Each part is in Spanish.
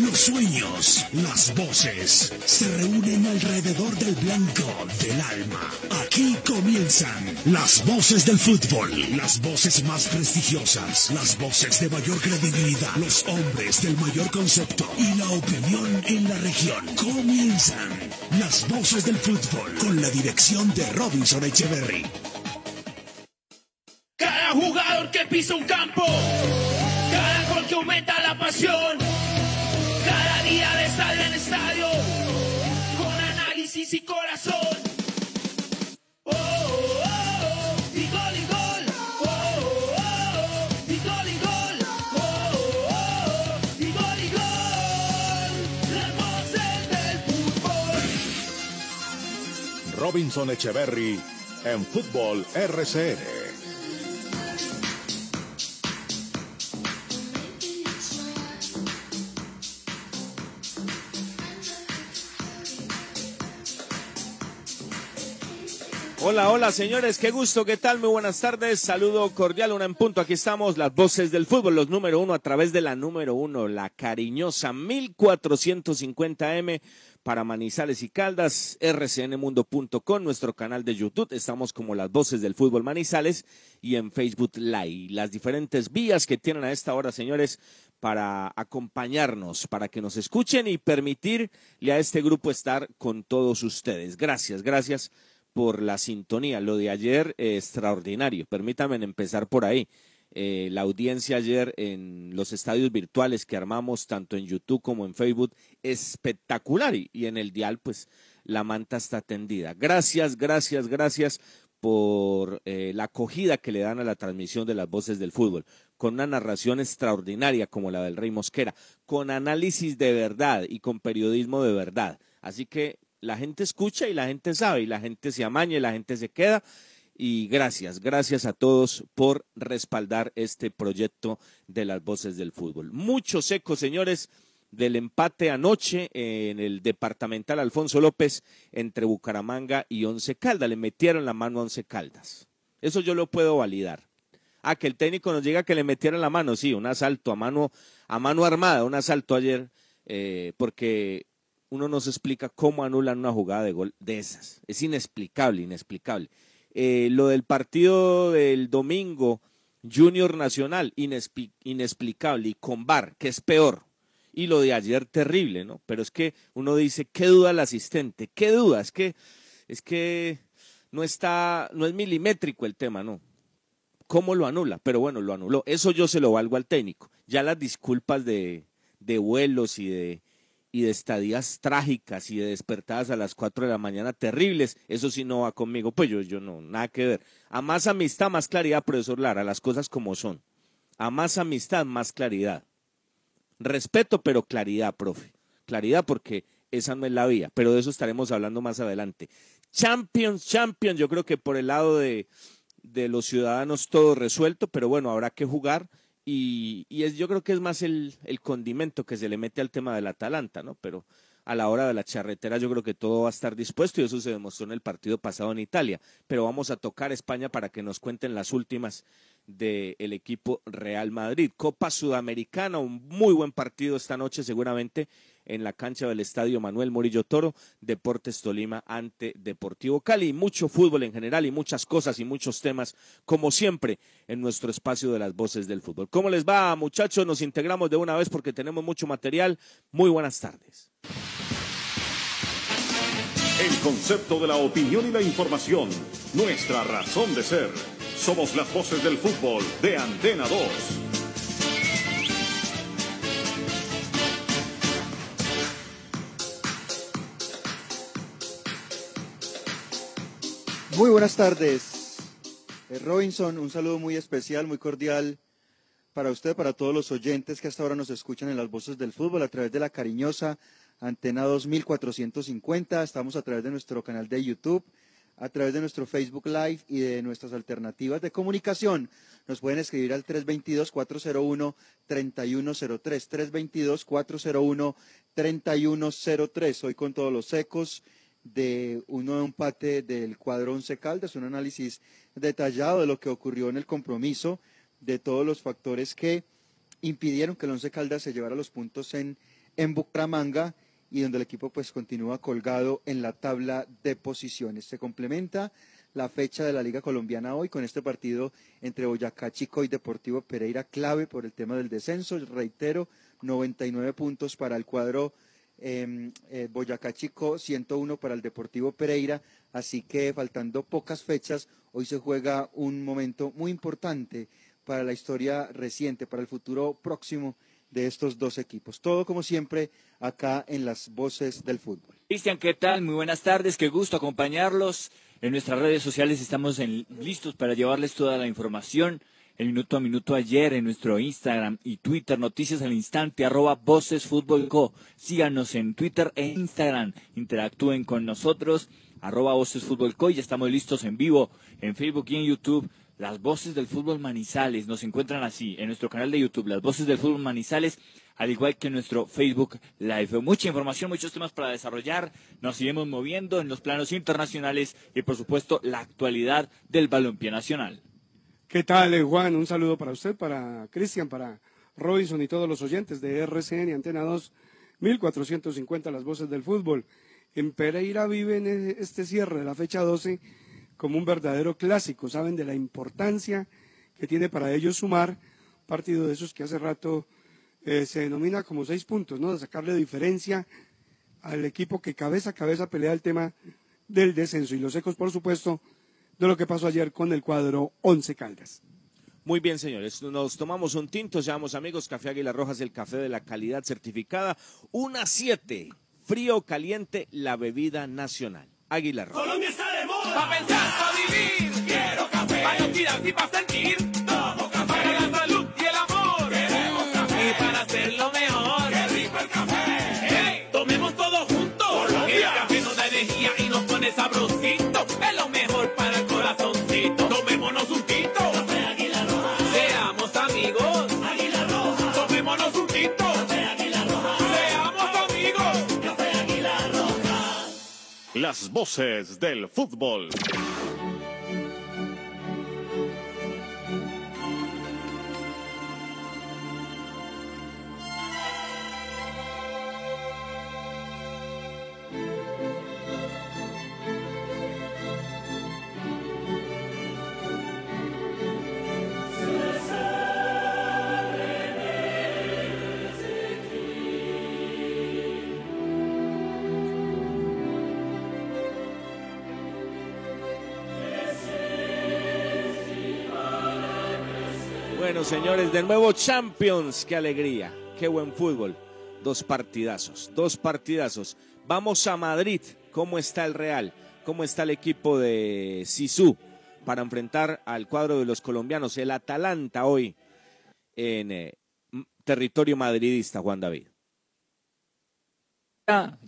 Los sueños, las voces se reúnen alrededor del blanco del alma. Aquí comienzan las voces del fútbol, las voces más prestigiosas, las voces de mayor credibilidad, los hombres del mayor concepto y la opinión en la región. Comienzan las voces del fútbol con la dirección de Robinson Echeverry. Cada jugador que pisa un campo, cada gol que aumenta la pasión, y corazón. Oh, oh, oh, y gol y gol. Oh, oh, oh, y gol y gol. Oh, oh, oh, y gol y gol. Las voces del fútbol. Robinson Echeverry en Fútbol RCN. Hola, hola señores, qué gusto, qué tal, muy buenas tardes, saludo cordial, una en punto, aquí estamos, las voces del fútbol, los número uno a través de la número uno, la cariñosa 1450M para Manizales y Caldas, rcnmundo.com, nuestro canal de YouTube, estamos como las voces del fútbol Manizales y en Facebook Live, las diferentes vías que tienen a esta hora, señores, para acompañarnos, para que nos escuchen y permitirle a este grupo estar con todos ustedes. Gracias, gracias por la sintonía. Lo de ayer, eh, extraordinario. Permítanme empezar por ahí. Eh, la audiencia ayer en los estadios virtuales que armamos, tanto en YouTube como en Facebook, espectacular. Y, en el dial, pues la manta está tendida. Gracias, gracias, gracias por eh, la acogida que le dan a la transmisión de las voces del fútbol, con una narración extraordinaria como la del Rey Mosquera, con análisis de verdad y con periodismo de verdad. Así que la gente escucha y la gente sabe y la gente se amaña y la gente se queda. Y gracias, gracias a todos por respaldar este proyecto de las voces del fútbol. Muchos ecos, señores, del empate anoche en el departamental Alfonso López entre Bucaramanga y Once Caldas. Le metieron la mano a Once Caldas. Eso yo lo puedo validar. Ah, que el técnico nos diga que le metieron la mano, sí, un asalto a mano, a mano armada, un asalto ayer, eh, porque uno no se explica cómo anulan una jugada de gol de esas. Es inexplicable, inexplicable. Eh, lo del partido del domingo, Junior Nacional, inexplicable. Y con Bar, que es peor. Y lo de ayer, terrible, ¿no? Pero es que uno dice, ¿qué duda el asistente? ¿Qué duda? Es que, es que no está, no es milimétrico el tema, ¿no? ¿Cómo lo anula? Pero bueno, lo anuló. Eso yo se lo valgo al técnico. Ya las disculpas de, de vuelos y de, y de estadías trágicas y de despertadas a las cuatro de la mañana terribles, eso sí no va conmigo, pues yo, yo no, nada que ver. A más amistad, más claridad, profesor Lara, las cosas como son. A más amistad, más claridad. Respeto, pero claridad, profe. Claridad porque esa no es la vía, pero de eso estaremos hablando más adelante. Champions, Champions, yo creo que por el lado de, de los ciudadanos todo resuelto, pero bueno, habrá que jugar y, es, yo creo que es más el, el, condimento que se le mete al tema del Atalanta, ¿no? Pero a la hora de la charretera yo creo que todo va a estar dispuesto y eso se demostró en el partido pasado en Italia. Pero vamos a tocar España para que nos cuenten las últimas del equipo Real Madrid. Copa Sudamericana, un muy buen partido esta noche seguramente en la cancha del Estadio Manuel Murillo Toro, Deportes Tolima ante Deportivo Cali. Mucho fútbol en general y muchas cosas y muchos temas, como siempre, en nuestro espacio de las voces del fútbol. ¿Cómo les va, muchachos? Nos integramos de una vez porque tenemos mucho material. Muy buenas tardes. El concepto de la opinión y la información, nuestra razón de ser. Somos las voces del fútbol de Antena 2. Muy buenas tardes. Eh, Robinson, un saludo muy especial, muy cordial para usted, para todos los oyentes que hasta ahora nos escuchan en las voces del fútbol a través de la cariñosa Antena 2450. Estamos a través de nuestro canal de YouTube, a través de nuestro Facebook Live y de nuestras alternativas de comunicación. Nos pueden escribir al 322-401-3103. 322-401-3103. Hoy con todos los ecos de un nuevo empate del cuadro Once Caldas, un análisis detallado de lo que ocurrió en el compromiso, de todos los factores que impidieron que el Once Caldas se llevara los puntos en en Bucaramanga y donde el equipo pues continúa colgado en la tabla de posiciones. Se complementa la fecha de la Liga Colombiana hoy con este partido entre Boyacá Chico y Deportivo Pereira, clave por el tema del descenso. Reitero, 99 puntos para el cuadro eh, eh, Boyacá Chico, 101 para el Deportivo Pereira. Así que faltando pocas fechas, hoy se juega un momento muy importante para la historia reciente, para el futuro próximo de estos dos equipos. Todo como siempre acá en las voces del fútbol. Cristian, ¿qué tal? Muy buenas tardes, qué gusto acompañarlos. En nuestras redes sociales estamos listos para llevarles toda la información. El minuto a minuto ayer en nuestro Instagram y Twitter, noticias al instante, arroba Voces Fútbol Co. Síganos en Twitter e Instagram. Interactúen con nosotros, arroba Voces Fútbol Co. Ya estamos listos en vivo en Facebook y en YouTube las voces del fútbol Manizales nos encuentran así en nuestro canal de YouTube, las voces del fútbol Manizales, al igual que en nuestro Facebook Live. Mucha información, muchos temas para desarrollar. Nos iremos moviendo en los planos internacionales y, por supuesto, la actualidad del balompié nacional. ¿Qué tal, eh, Juan? Un saludo para usted, para Cristian, para Robinson y todos los oyentes de RCN Antena 2, 1450, las voces del fútbol. En Pereira viven este cierre de la fecha 12 como un verdadero clásico, saben de la importancia que tiene para ellos sumar partido de esos que hace rato eh, se denomina como seis puntos, ¿no? De sacarle diferencia al equipo que cabeza a cabeza pelea el tema del descenso. Y los ecos, por supuesto, de lo que pasó ayer con el cuadro Once Caldas. Muy bien, señores. Nos tomamos un tinto, llamamos amigos, Café Águila Rojas, el café de la calidad certificada. Una siete, frío o caliente, la bebida nacional. Águila Rojas. Colombia está de moda. Pa' pensar, pa' vivir. Quiero café. Y pa' sentir. Las voces del fútbol. Bueno, señores, de nuevo Champions, qué alegría, qué buen fútbol. Dos partidazos, dos partidazos. Vamos a Madrid, ¿cómo está el Real? ¿Cómo está el equipo de Sisu para enfrentar al cuadro de los colombianos? El Atalanta hoy en eh, territorio madridista, Juan David.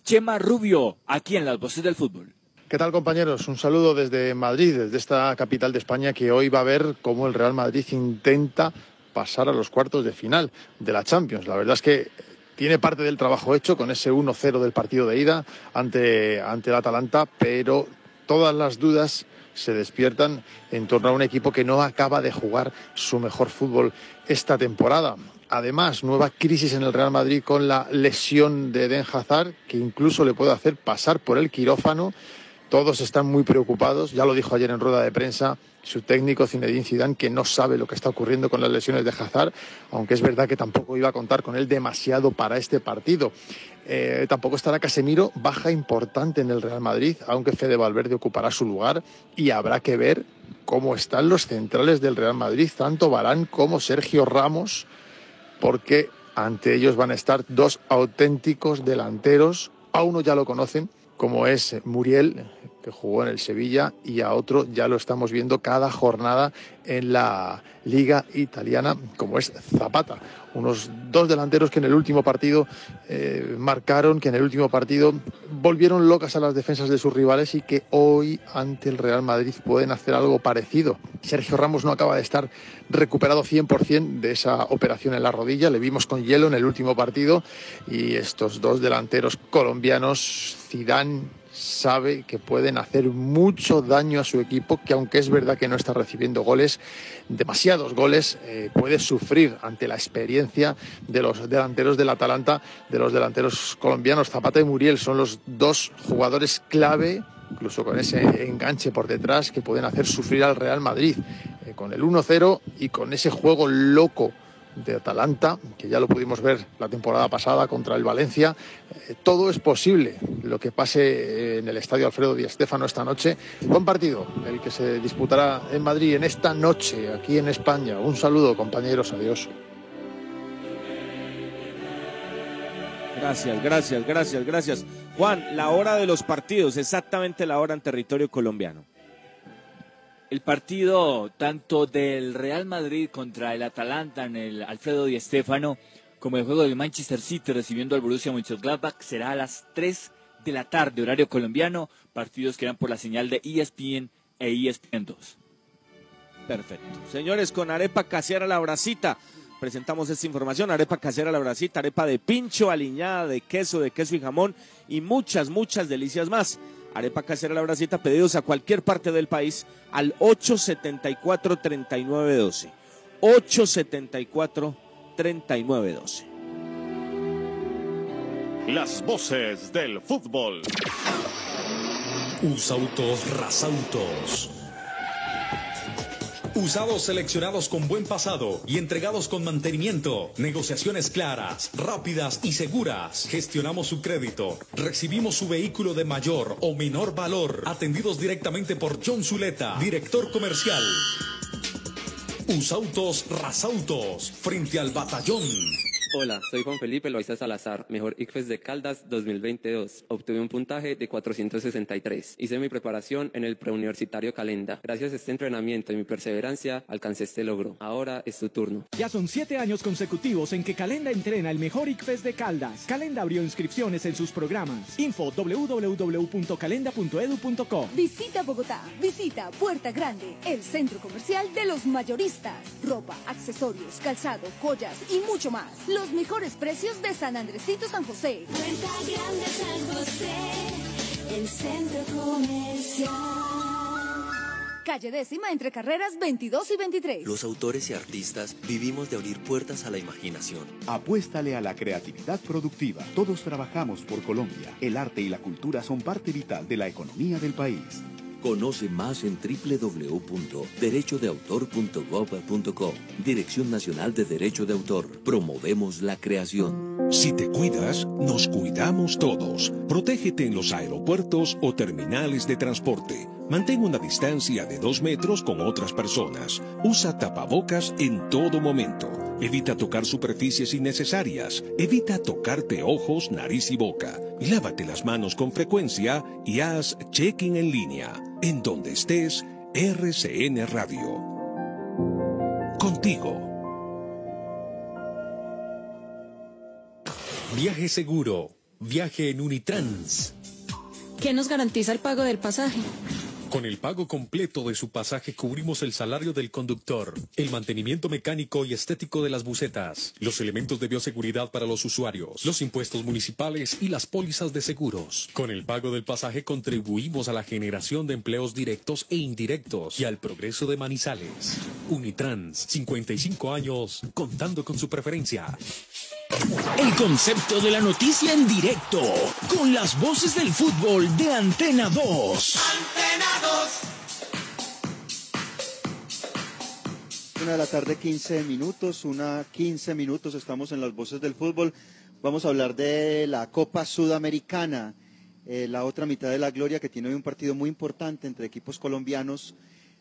Chema Rubio, aquí en las voces del fútbol. ¿Qué tal compañeros? Un saludo desde Madrid, desde esta capital de España que hoy va a ver cómo el Real Madrid intenta pasar a los cuartos de final de la Champions. La verdad es que tiene parte del trabajo hecho con ese 1-0 del partido de ida ante, ante el Atalanta, pero todas las dudas se despiertan en torno a un equipo que no acaba de jugar su mejor fútbol esta temporada. Además, nueva crisis en el Real Madrid con la lesión de Eden Hazard, que incluso le puede hacer pasar por el quirófano. Todos están muy preocupados, ya lo dijo ayer en rueda de prensa su técnico Zinedine Zidane que no sabe lo que está ocurriendo con las lesiones de Hazard, aunque es verdad que tampoco iba a contar con él demasiado para este partido. Eh, tampoco estará Casemiro, baja importante en el Real Madrid, aunque Fede Valverde ocupará su lugar y habrá que ver cómo están los centrales del Real Madrid, tanto Barán como Sergio Ramos, porque ante ellos van a estar dos auténticos delanteros, a uno ya lo conocen, como es Muriel, que jugó en el Sevilla, y a otro ya lo estamos viendo cada jornada en la liga italiana, como es Zapata. Unos dos delanteros que en el último partido eh, marcaron, que en el último partido volvieron locas a las defensas de sus rivales y que hoy ante el Real Madrid pueden hacer algo parecido. Sergio Ramos no acaba de estar recuperado 100% de esa operación en la rodilla, le vimos con hielo en el último partido y estos dos delanteros colombianos, Zidane sabe que pueden hacer mucho daño a su equipo, que aunque es verdad que no está recibiendo goles, demasiados goles, eh, puede sufrir ante la experiencia de los delanteros del Atalanta, de los delanteros colombianos. Zapata y Muriel son los dos jugadores clave incluso con ese enganche por detrás que pueden hacer sufrir al Real Madrid, eh, con el 1-0 y con ese juego loco de Atalanta, que ya lo pudimos ver la temporada pasada contra el Valencia. Eh, todo es posible lo que pase en el estadio Alfredo Di Stéfano esta noche. Buen partido el que se disputará en Madrid en esta noche, aquí en España. Un saludo, compañeros. Adiós. Gracias, gracias, gracias, gracias. Juan, la hora de los partidos, exactamente la hora en territorio colombiano. El partido tanto del Real Madrid contra el Atalanta en el Alfredo Di Stéfano como el juego del Manchester City recibiendo al Borussia Mönchengladbach será a las 3 de la tarde, horario colombiano, partidos que eran por la señal de ESPN e ESPN 2. Perfecto. Señores, con arepa casera la bracita. Presentamos esta información, arepa casera la bracita, arepa de pincho, aliñada de queso, de queso y jamón y muchas, muchas delicias más. Arepa casera la bracita, pedidos a cualquier parte del país al 874-3912. 874-3912. Las voces del fútbol. Usautos Rasautos. Usados seleccionados con buen pasado y entregados con mantenimiento. Negociaciones claras, rápidas y seguras. Gestionamos su crédito. Recibimos su vehículo de mayor o menor valor. Atendidos directamente por John Zuleta, director comercial. Usautos Rasautos, frente al batallón. Hola, soy Juan Felipe Loaiza Salazar, mejor ICFES de Caldas 2022. Obtuve un puntaje de 463. Hice mi preparación en el preuniversitario Calenda. Gracias a este entrenamiento y mi perseverancia, alcancé este logro. Ahora es tu turno. Ya son siete años consecutivos en que Calenda entrena el mejor ICFES de Caldas. Calenda abrió inscripciones en sus programas. Info www.calenda.edu.co. Visita Bogotá, visita Puerta Grande, el centro comercial de los mayoristas. Ropa, accesorios, calzado, joyas y mucho más. Los mejores precios de San Andresito San José. Puerta Grande San José, el centro comercial. Calle décima entre carreras 22 y 23. Los autores y artistas vivimos de abrir puertas a la imaginación. Apuéstale a la creatividad productiva. Todos trabajamos por Colombia. El arte y la cultura son parte vital de la economía del país. Conoce más en www.derechodeautor.gov.co. Dirección Nacional de Derecho de Autor. Promovemos la creación. Si te cuidas, nos cuidamos todos. Protégete en los aeropuertos o terminales de transporte. Mantén una distancia de dos metros con otras personas. Usa tapabocas en todo momento. Evita tocar superficies innecesarias. Evita tocarte ojos, nariz y boca. Lávate las manos con frecuencia y haz check-in en línea. En donde estés, RCN Radio. Contigo. Viaje seguro. Viaje en Unitrans. ¿Qué nos garantiza el pago del pasaje? Con el pago completo de su pasaje cubrimos el salario del conductor, el mantenimiento mecánico y estético de las bucetas, los elementos de bioseguridad para los usuarios, los impuestos municipales y las pólizas de seguros. Con el pago del pasaje contribuimos a la generación de empleos directos e indirectos y al progreso de Manizales. Unitrans, 55 años, contando con su preferencia. El concepto de la noticia en directo, con las voces del fútbol de Antena 2. Antena 2. Una de la tarde, 15 minutos, una 15 minutos, estamos en las voces del fútbol. Vamos a hablar de la Copa Sudamericana, eh, la otra mitad de la gloria que tiene hoy un partido muy importante entre equipos colombianos,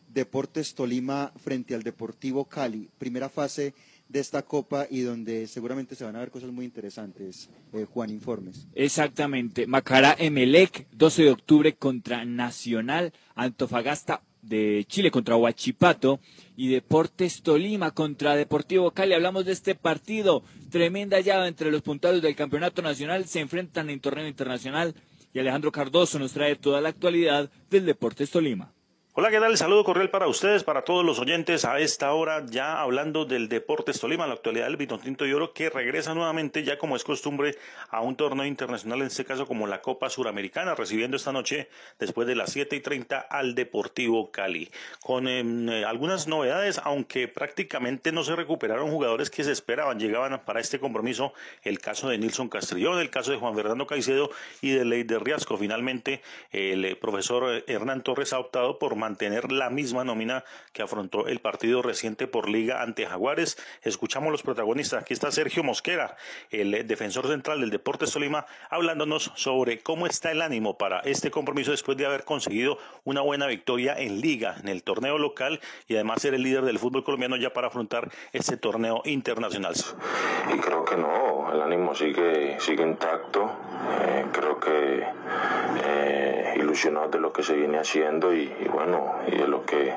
Deportes Tolima frente al Deportivo Cali, primera fase de esta copa y donde seguramente se van a ver cosas muy interesantes. Eh, Juan, informes. Exactamente. Macará Emelec, 12 de octubre contra Nacional, Antofagasta de Chile contra Huachipato y Deportes Tolima contra Deportivo Cali. Hablamos de este partido. Tremenda llave entre los puntados del campeonato nacional. Se enfrentan en torneo internacional y Alejandro Cardoso nos trae toda la actualidad del Deportes Tolima. Hola, ¿qué tal? El saludo cordial para ustedes, para todos los oyentes a esta hora, ya hablando del Deportes Tolima, la actualidad del Tinto y Oro, que regresa nuevamente, ya como es costumbre, a un torneo internacional, en este caso como la Copa Suramericana, recibiendo esta noche, después de las 7 y 30, al Deportivo Cali. Con em, eh, algunas novedades, aunque prácticamente no se recuperaron jugadores que se esperaban, llegaban para este compromiso, el caso de Nilson Castrillón, el caso de Juan Fernando Caicedo y de Leider Riasco. Finalmente, el eh, profesor Hernán Torres ha optado por mantener la misma nómina que afrontó el partido reciente por Liga ante Jaguares. Escuchamos los protagonistas. Aquí está Sergio Mosquera, el defensor central del Deportes Tolima, hablándonos sobre cómo está el ánimo para este compromiso después de haber conseguido una buena victoria en Liga, en el torneo local y además ser el líder del fútbol colombiano ya para afrontar este torneo internacional. Y creo que no, el ánimo sigue, sigue intacto. Eh, creo que eh, ilusionado de lo que se viene haciendo y bueno, y de lo que,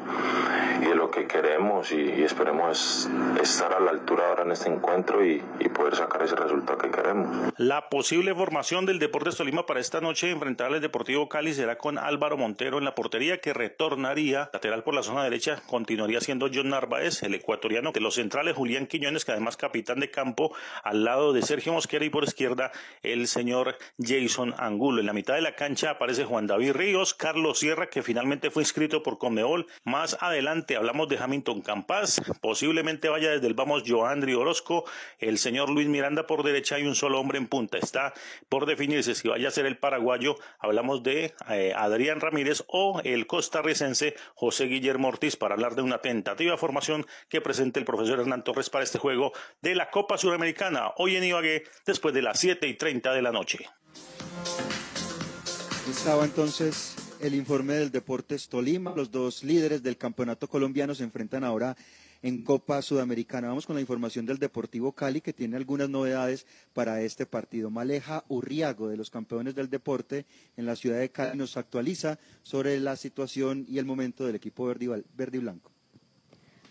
y de lo que queremos y, esperemos estar a la altura ahora en este encuentro y, poder sacar ese resultado que queremos. La posible formación del Deportes Tolima para esta noche enfrentar al Deportivo Cali será con Álvaro Montero en la portería que retornaría lateral por la zona derecha, continuaría siendo John Narváez, el ecuatoriano, de los centrales Julián Quiñones, que además capitán de campo, al lado de Sergio Mosquera y por izquierda el señor Jason Angulo. En la mitad de la cancha aparece Juan David Ríos, Carlos Sierra, que finalmente fue inscrito por Conmebol. Más adelante hablamos de Hamilton Campas, posiblemente vaya desde el vamos Joandri Orozco, el señor Luis Miranda por derecha y un solo hombre en punta. Está por definirse si vaya a ser el paraguayo, hablamos de eh, Adrián Ramírez o el costarricense José Guillermo Ortiz para hablar de una tentativa formación que presente el profesor Hernán Torres para este juego de la Copa Suramericana hoy en Ibagué después de las 7 y 30 de la noche. Estaba entonces el informe del Deportes Tolima. Los dos líderes del campeonato colombiano se enfrentan ahora en Copa Sudamericana. Vamos con la información del Deportivo Cali, que tiene algunas novedades para este partido. Maleja Urriago, de los campeones del deporte en la ciudad de Cali, nos actualiza sobre la situación y el momento del equipo verde y blanco.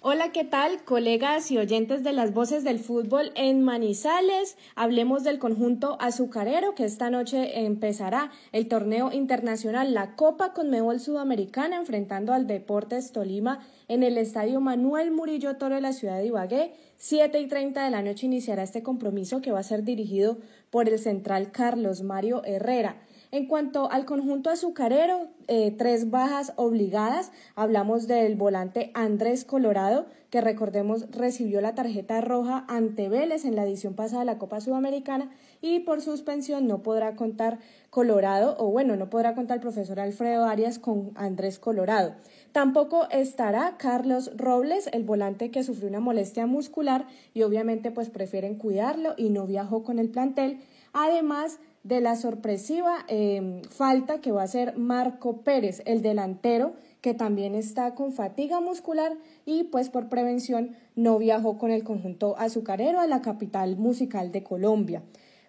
Hola, ¿qué tal, colegas y oyentes de las voces del fútbol en Manizales? Hablemos del conjunto azucarero que esta noche empezará el torneo internacional, la Copa Conmebol Sudamericana, enfrentando al Deportes Tolima en el Estadio Manuel Murillo Toro de la ciudad de Ibagué. Siete y treinta de la noche iniciará este compromiso que va a ser dirigido por el central Carlos Mario Herrera. En cuanto al conjunto azucarero, eh, tres bajas obligadas. Hablamos del volante Andrés Colorado, que recordemos recibió la tarjeta roja ante Vélez en la edición pasada de la Copa Sudamericana y por suspensión no podrá contar Colorado, o bueno, no podrá contar el profesor Alfredo Arias con Andrés Colorado. Tampoco estará Carlos Robles, el volante que sufrió una molestia muscular y obviamente pues prefieren cuidarlo y no viajó con el plantel. Además, de la sorpresiva em, falta que va a ser Marco Pérez, el delantero, que también está con fatiga muscular y pues por prevención no viajó con el conjunto azucarero a la capital musical de Colombia.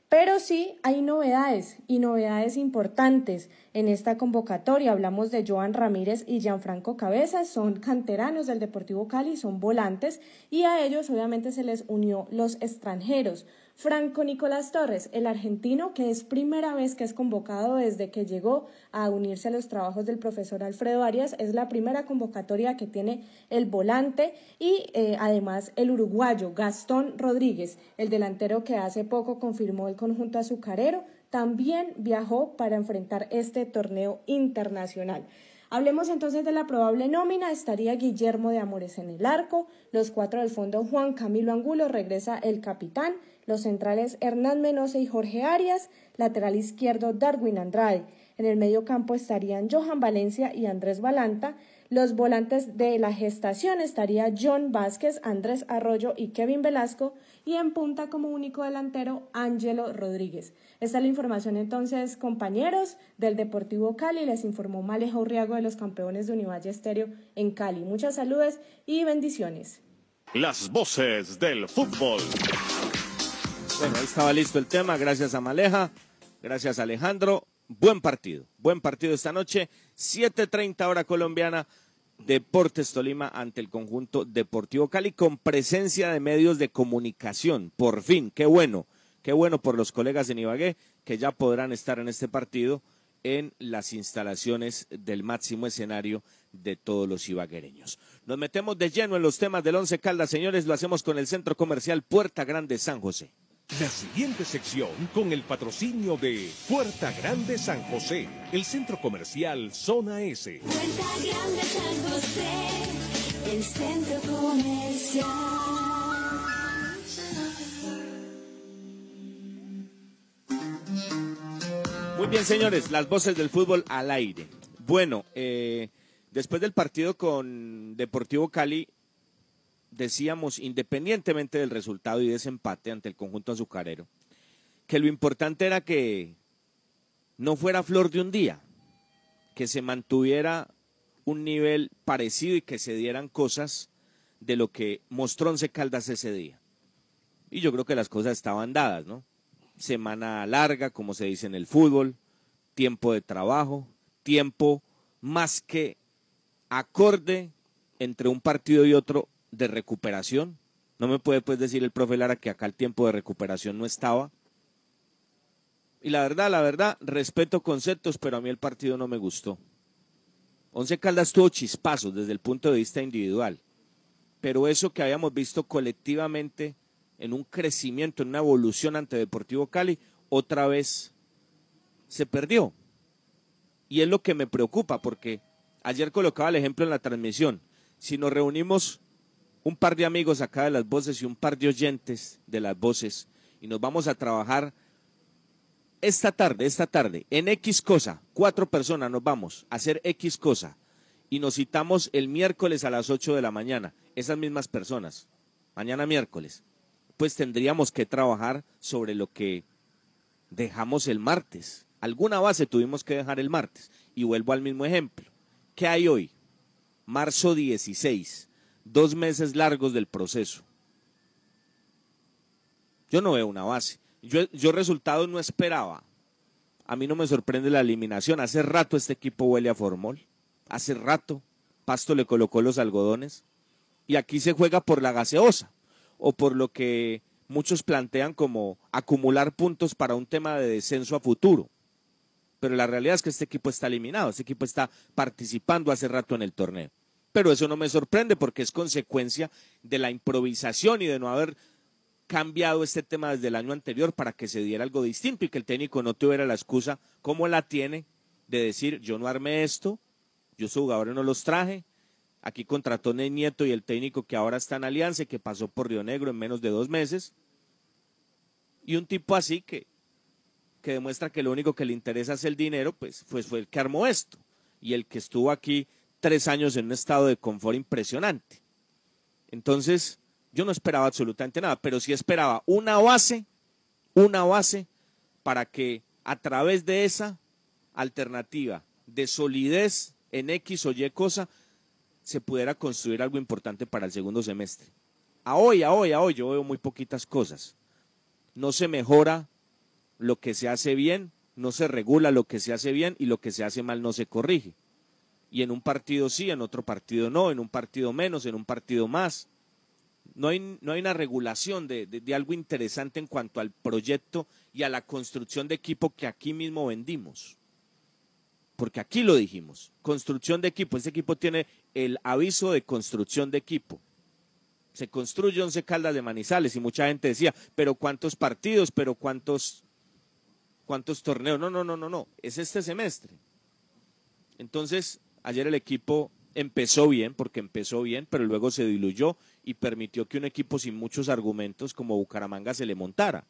Pero sí hay novedades y novedades importantes en esta convocatoria. Hablamos de Joan Ramírez y Gianfranco Cabezas, son canteranos del Deportivo Cali, son volantes y a ellos obviamente se les unió los extranjeros. Franco Nicolás Torres, el argentino que es primera vez que es convocado desde que llegó a unirse a los trabajos del profesor Alfredo Arias, es la primera convocatoria que tiene el volante y eh, además el uruguayo Gastón Rodríguez, el delantero que hace poco confirmó el conjunto azucarero, también viajó para enfrentar este torneo internacional. Hablemos entonces de la probable nómina. Estaría Guillermo de Amores en el arco. Los cuatro del fondo Juan Camilo Angulo regresa el capitán. Los centrales Hernán Menose y Jorge Arias. Lateral izquierdo Darwin Andrade. En el medio campo estarían Johan Valencia y Andrés Balanta. Los volantes de la gestación estaría John Vázquez, Andrés Arroyo y Kevin Velasco y en punta como único delantero Ángelo Rodríguez. Esta es la información entonces, compañeros del Deportivo Cali. Les informó Maleja Urriago de los campeones de Univalle Estéreo en Cali. Muchas saludos y bendiciones. Las voces del fútbol. Bueno, ahí estaba listo el tema. Gracias a Maleja. Gracias Alejandro. Buen partido. Buen partido esta noche. 7.30 hora colombiana. Deportes Tolima ante el conjunto Deportivo Cali con presencia de medios de comunicación. Por fin, qué bueno, qué bueno por los colegas de Ibagué que ya podrán estar en este partido en las instalaciones del máximo escenario de todos los ibaguereños. Nos metemos de lleno en los temas del Once Caldas, señores, lo hacemos con el Centro Comercial Puerta Grande San José. La siguiente sección con el patrocinio de Puerta Grande San José, el centro comercial Zona S. Puerta Grande San José, el centro comercial. Muy bien, señores, las voces del fútbol al aire. Bueno, eh, después del partido con Deportivo Cali, decíamos, independientemente del resultado y de ese empate ante el conjunto azucarero, que lo importante era que no fuera flor de un día, que se mantuviera un nivel parecido y que se dieran cosas de lo que mostró Once Caldas ese día. Y yo creo que las cosas estaban dadas, ¿no? Semana larga, como se dice en el fútbol, tiempo de trabajo, tiempo más que acorde entre un partido y otro de recuperación. No me puede pues decir el profe Lara que acá el tiempo de recuperación no estaba. Y la verdad, la verdad, respeto conceptos, pero a mí el partido no me gustó. Once Caldas tuvo chispazos desde el punto de vista individual, pero eso que habíamos visto colectivamente en un crecimiento, en una evolución ante Deportivo Cali, otra vez se perdió. Y es lo que me preocupa, porque ayer colocaba el ejemplo en la transmisión. Si nos reunimos un par de amigos acá de las voces y un par de oyentes de las voces y nos vamos a trabajar esta tarde, esta tarde, en X cosa, cuatro personas nos vamos a hacer X cosa y nos citamos el miércoles a las 8 de la mañana, esas mismas personas, mañana miércoles, pues tendríamos que trabajar sobre lo que dejamos el martes. Alguna base tuvimos que dejar el martes. Y vuelvo al mismo ejemplo. ¿Qué hay hoy? Marzo 16, dos meses largos del proceso. Yo no veo una base. Yo, yo resultados no esperaba. A mí no me sorprende la eliminación. Hace rato este equipo huele a formol. Hace rato Pasto le colocó los algodones. Y aquí se juega por la gaseosa o por lo que muchos plantean como acumular puntos para un tema de descenso a futuro. Pero la realidad es que este equipo está eliminado, este equipo está participando hace rato en el torneo. Pero eso no me sorprende porque es consecuencia de la improvisación y de no haber cambiado este tema desde el año anterior para que se diera algo distinto y que el técnico no tuviera la excusa como la tiene de decir yo no armé esto, yo esos jugadores no los traje, Aquí contrató Nieto y el técnico que ahora está en Alianza y que pasó por Río Negro en menos de dos meses. Y un tipo así que, que demuestra que lo único que le interesa es el dinero, pues, pues fue el que armó esto. Y el que estuvo aquí tres años en un estado de confort impresionante. Entonces, yo no esperaba absolutamente nada, pero sí esperaba una base, una base para que a través de esa alternativa de solidez en X o Y cosa, se pudiera construir algo importante para el segundo semestre. A hoy, a hoy, a hoy yo veo muy poquitas cosas. No se mejora lo que se hace bien, no se regula lo que se hace bien y lo que se hace mal no se corrige. Y en un partido sí, en otro partido no, en un partido menos, en un partido más. No hay, no hay una regulación de, de, algo interesante en cuanto al proyecto y a la construcción de equipo que aquí mismo vendimos porque aquí lo dijimos, construcción de equipo. Ese equipo tiene el aviso de construcción de equipo. Se construye Once Caldas de Manizales y mucha gente decía, pero ¿cuántos partidos? ¿Pero cuántos, cuántos torneos? No, no, no, no, no, es este semestre. Entonces, ayer el equipo empezó bien, porque empezó bien, pero luego se diluyó y permitió que un equipo sin muchos argumentos como Bucaramanga se le montara.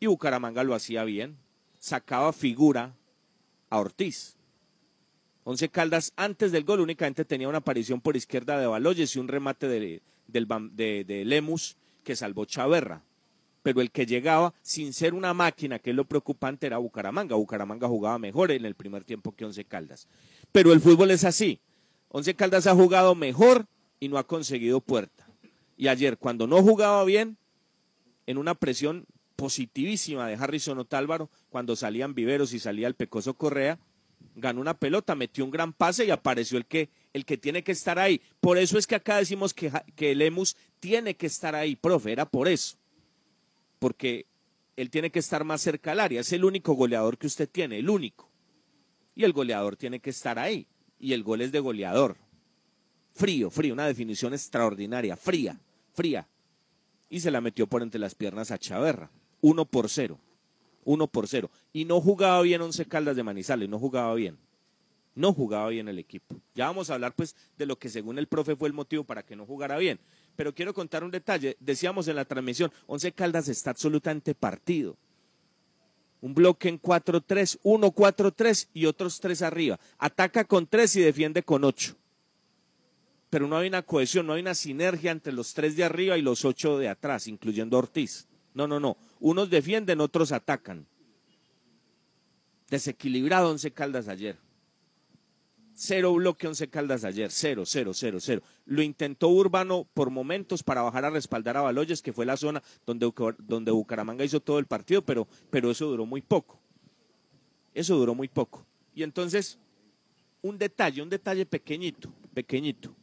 Y Bucaramanga lo hacía bien, sacaba figura a Ortiz. Once Caldas antes del gol únicamente tenía una aparición por izquierda de Baloyes y un remate de, de, Lemus que salvó Chaverra. Pero el que llegaba sin ser una máquina, que es lo preocupante, era Bucaramanga. Bucaramanga jugaba mejor en el primer tiempo que Once Caldas. Pero el fútbol es así. Once Caldas ha jugado mejor y no ha conseguido puerta. Y ayer, cuando no jugaba bien, en una presión positivísima de Harrison Otálvaro cuando salían Viveros y salía el Pecoso Correa, ganó una pelota, metió un gran pase y apareció el que, el que tiene que estar ahí. Por eso es que acá decimos que, que tiene que estar ahí, profe, era por eso. Porque él tiene que estar más cerca al área, es el único goleador que usted tiene, el único. Y el goleador tiene que estar ahí. y el gol es de goleador. Frío, frío, una definición extraordinaria, fría, fría. Y se la metió por entre las piernas a Chaverra. Uno por cero. Uno por cero. Y no jugaba bien Once Caldas de Manizales, no jugaba bien. No jugaba bien el equipo. Ya vamos a hablar pues de lo que según el profe fue el motivo para que no jugara bien. Pero quiero contar un detalle. Decíamos en la transmisión, Once Caldas está absolutamente partido. Un bloque en 4-3, 1-4-3 y otros tres arriba. Ataca con tres y defiende con ocho. Pero no hay una cohesión, no hay una sinergia entre los tres de arriba y los ocho de atrás, incluyendo Ortiz. No, no, no. Unos defienden, otros atacan. Desequilibrado Once Caldas ayer. Cero bloque Once Caldas ayer, cero, cero, cero, cero. Lo intentó Urbano por momentos para bajar a respaldar a Baloyes, que fue la zona donde, donde Bucaramanga hizo todo el partido, pero, pero eso duró muy poco. Eso duró muy poco. Y entonces, un detalle, un detalle pequeñito, pequeñito.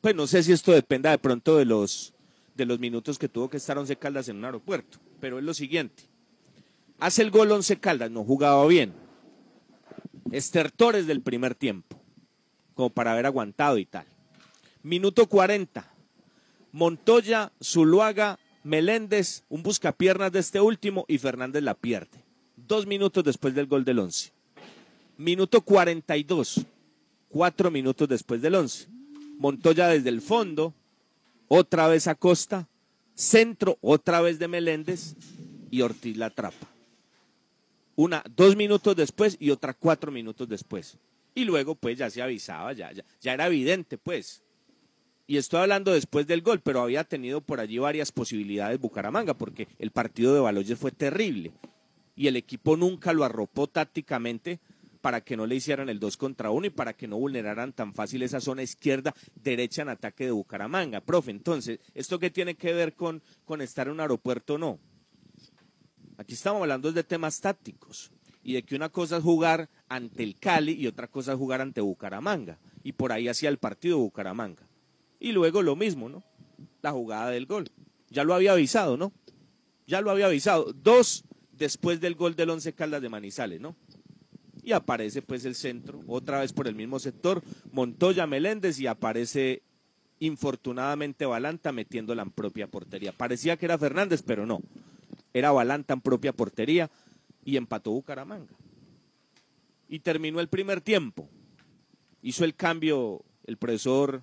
Pues no sé si esto dependa de pronto de los, de los minutos que tuvo que estar Once Caldas en un aeropuerto, pero es lo siguiente. Hace el gol Once Caldas, no jugaba bien estertores del primer tiempo, como para haber aguantado y tal. Minuto 40. Montoya, Zuluaga, Meléndez, un buscapiernas de este último y Fernández la pierde. Dos minutos después del gol del 11. Minuto 42. Cuatro minutos después del 11. Montoya desde el fondo, otra vez a Costa, centro, otra vez de Meléndez y Ortiz la atrapa una dos minutos después y otra cuatro minutos después. Y luego pues ya se avisaba, ya, ya, ya era evidente pues. Y estoy hablando después del gol, pero había tenido por allí varias posibilidades Bucaramanga, porque el partido de Baloyes fue terrible. Y el equipo nunca lo arropó tácticamente para que no le hicieran el dos contra uno y para que no vulneraran tan fácil esa zona izquierda, derecha en ataque de Bucaramanga. Profe, entonces, ¿esto qué tiene que ver con, con estar en un aeropuerto o no? Aquí estamos hablando de temas tácticos y de que una cosa es jugar ante el Cali y otra cosa es jugar ante Bucaramanga. Y por ahí hacía el partido Bucaramanga. Y luego lo mismo, ¿no? La jugada del gol. Ya lo había avisado, ¿no? Ya lo había avisado. Dos después del gol del Once Caldas de Manizales, ¿no? Y aparece pues el centro, otra vez por el mismo sector, Montoya Meléndez y aparece infortunadamente Balanta metiéndola en propia portería. Parecía que era Fernández, pero no era Balanta en propia portería y empató Bucaramanga. Y terminó el primer tiempo. Hizo el cambio el profesor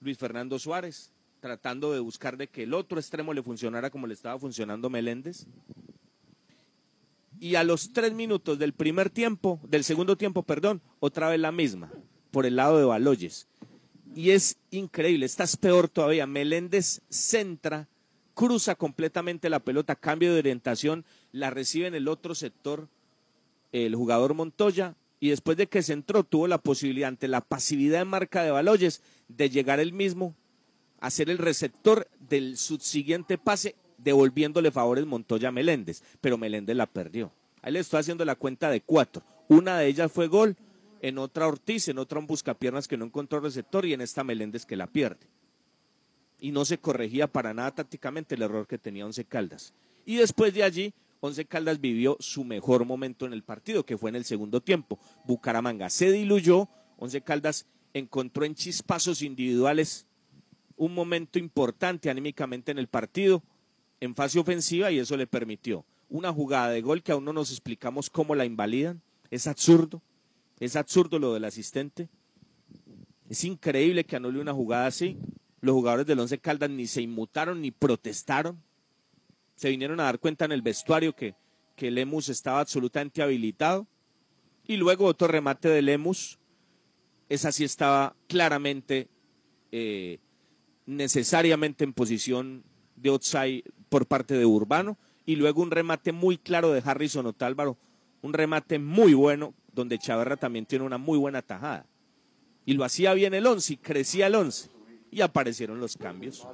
Luis Fernando Suárez, tratando de buscar de que el otro extremo le funcionara como le estaba funcionando Meléndez. Y a los tres minutos del primer tiempo, del segundo tiempo, perdón, otra vez la misma, por el lado de Baloyes. Y es increíble, estás peor todavía. Meléndez centra cruza completamente la pelota, cambio de orientación, la recibe en el otro sector el jugador Montoya y después de que se entró tuvo la posibilidad ante la pasividad de marca de Baloyes de llegar él mismo a ser el receptor del subsiguiente pase devolviéndole favores Montoya a Meléndez, pero Meléndez la perdió. Ahí le estoy haciendo la cuenta de cuatro. Una de ellas fue gol, en otra Ortiz, en otra un buscapiernas que no encontró receptor y en esta Meléndez que la pierde y no se corregía para nada tácticamente el error que tenía Once Caldas. Y después de allí, Once Caldas vivió su mejor momento en el partido, que fue en el segundo tiempo. Bucaramanga se diluyó, Once Caldas encontró en chispazos individuales un momento importante anímicamente en el partido, en fase ofensiva, y eso le permitió una jugada de gol que aún no nos explicamos cómo la invalidan. Es absurdo, es absurdo lo del asistente. Es increíble que anule una jugada así. Los jugadores del Once Caldas ni se inmutaron ni protestaron. Se vinieron a dar cuenta en el vestuario que, que Lemus estaba absolutamente habilitado. Y luego otro remate de Lemus. Esa sí estaba claramente, eh, necesariamente en posición de outside por parte de Urbano. Y luego un remate muy claro de Harrison Otálvaro. Un remate muy bueno, donde Chaverra también tiene una muy buena tajada. Y lo hacía bien el once y crecía el once y aparecieron los cambios.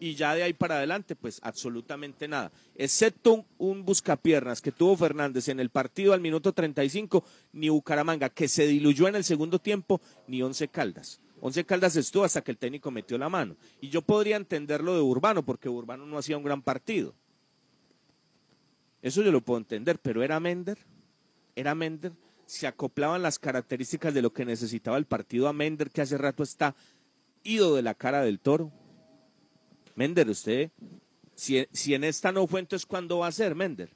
Y ya de ahí para adelante, pues absolutamente nada. Excepto un, un, buscapiernas que tuvo Fernández en el partido al minuto 35, ni Bucaramanga, que se diluyó en el segundo tiempo, ni Once Caldas. Once Caldas estuvo hasta que el técnico metió la mano. Y yo podría entenderlo de Urbano, porque Urbano no hacía un gran partido. Eso yo lo puedo entender, pero era Mender, era Mender se acoplaban las características de lo que necesitaba el partido a Mender, que hace rato está ido de la cara del toro. Mender, usted, si, si en esta no fue, entonces ¿cuándo va a ser Mender?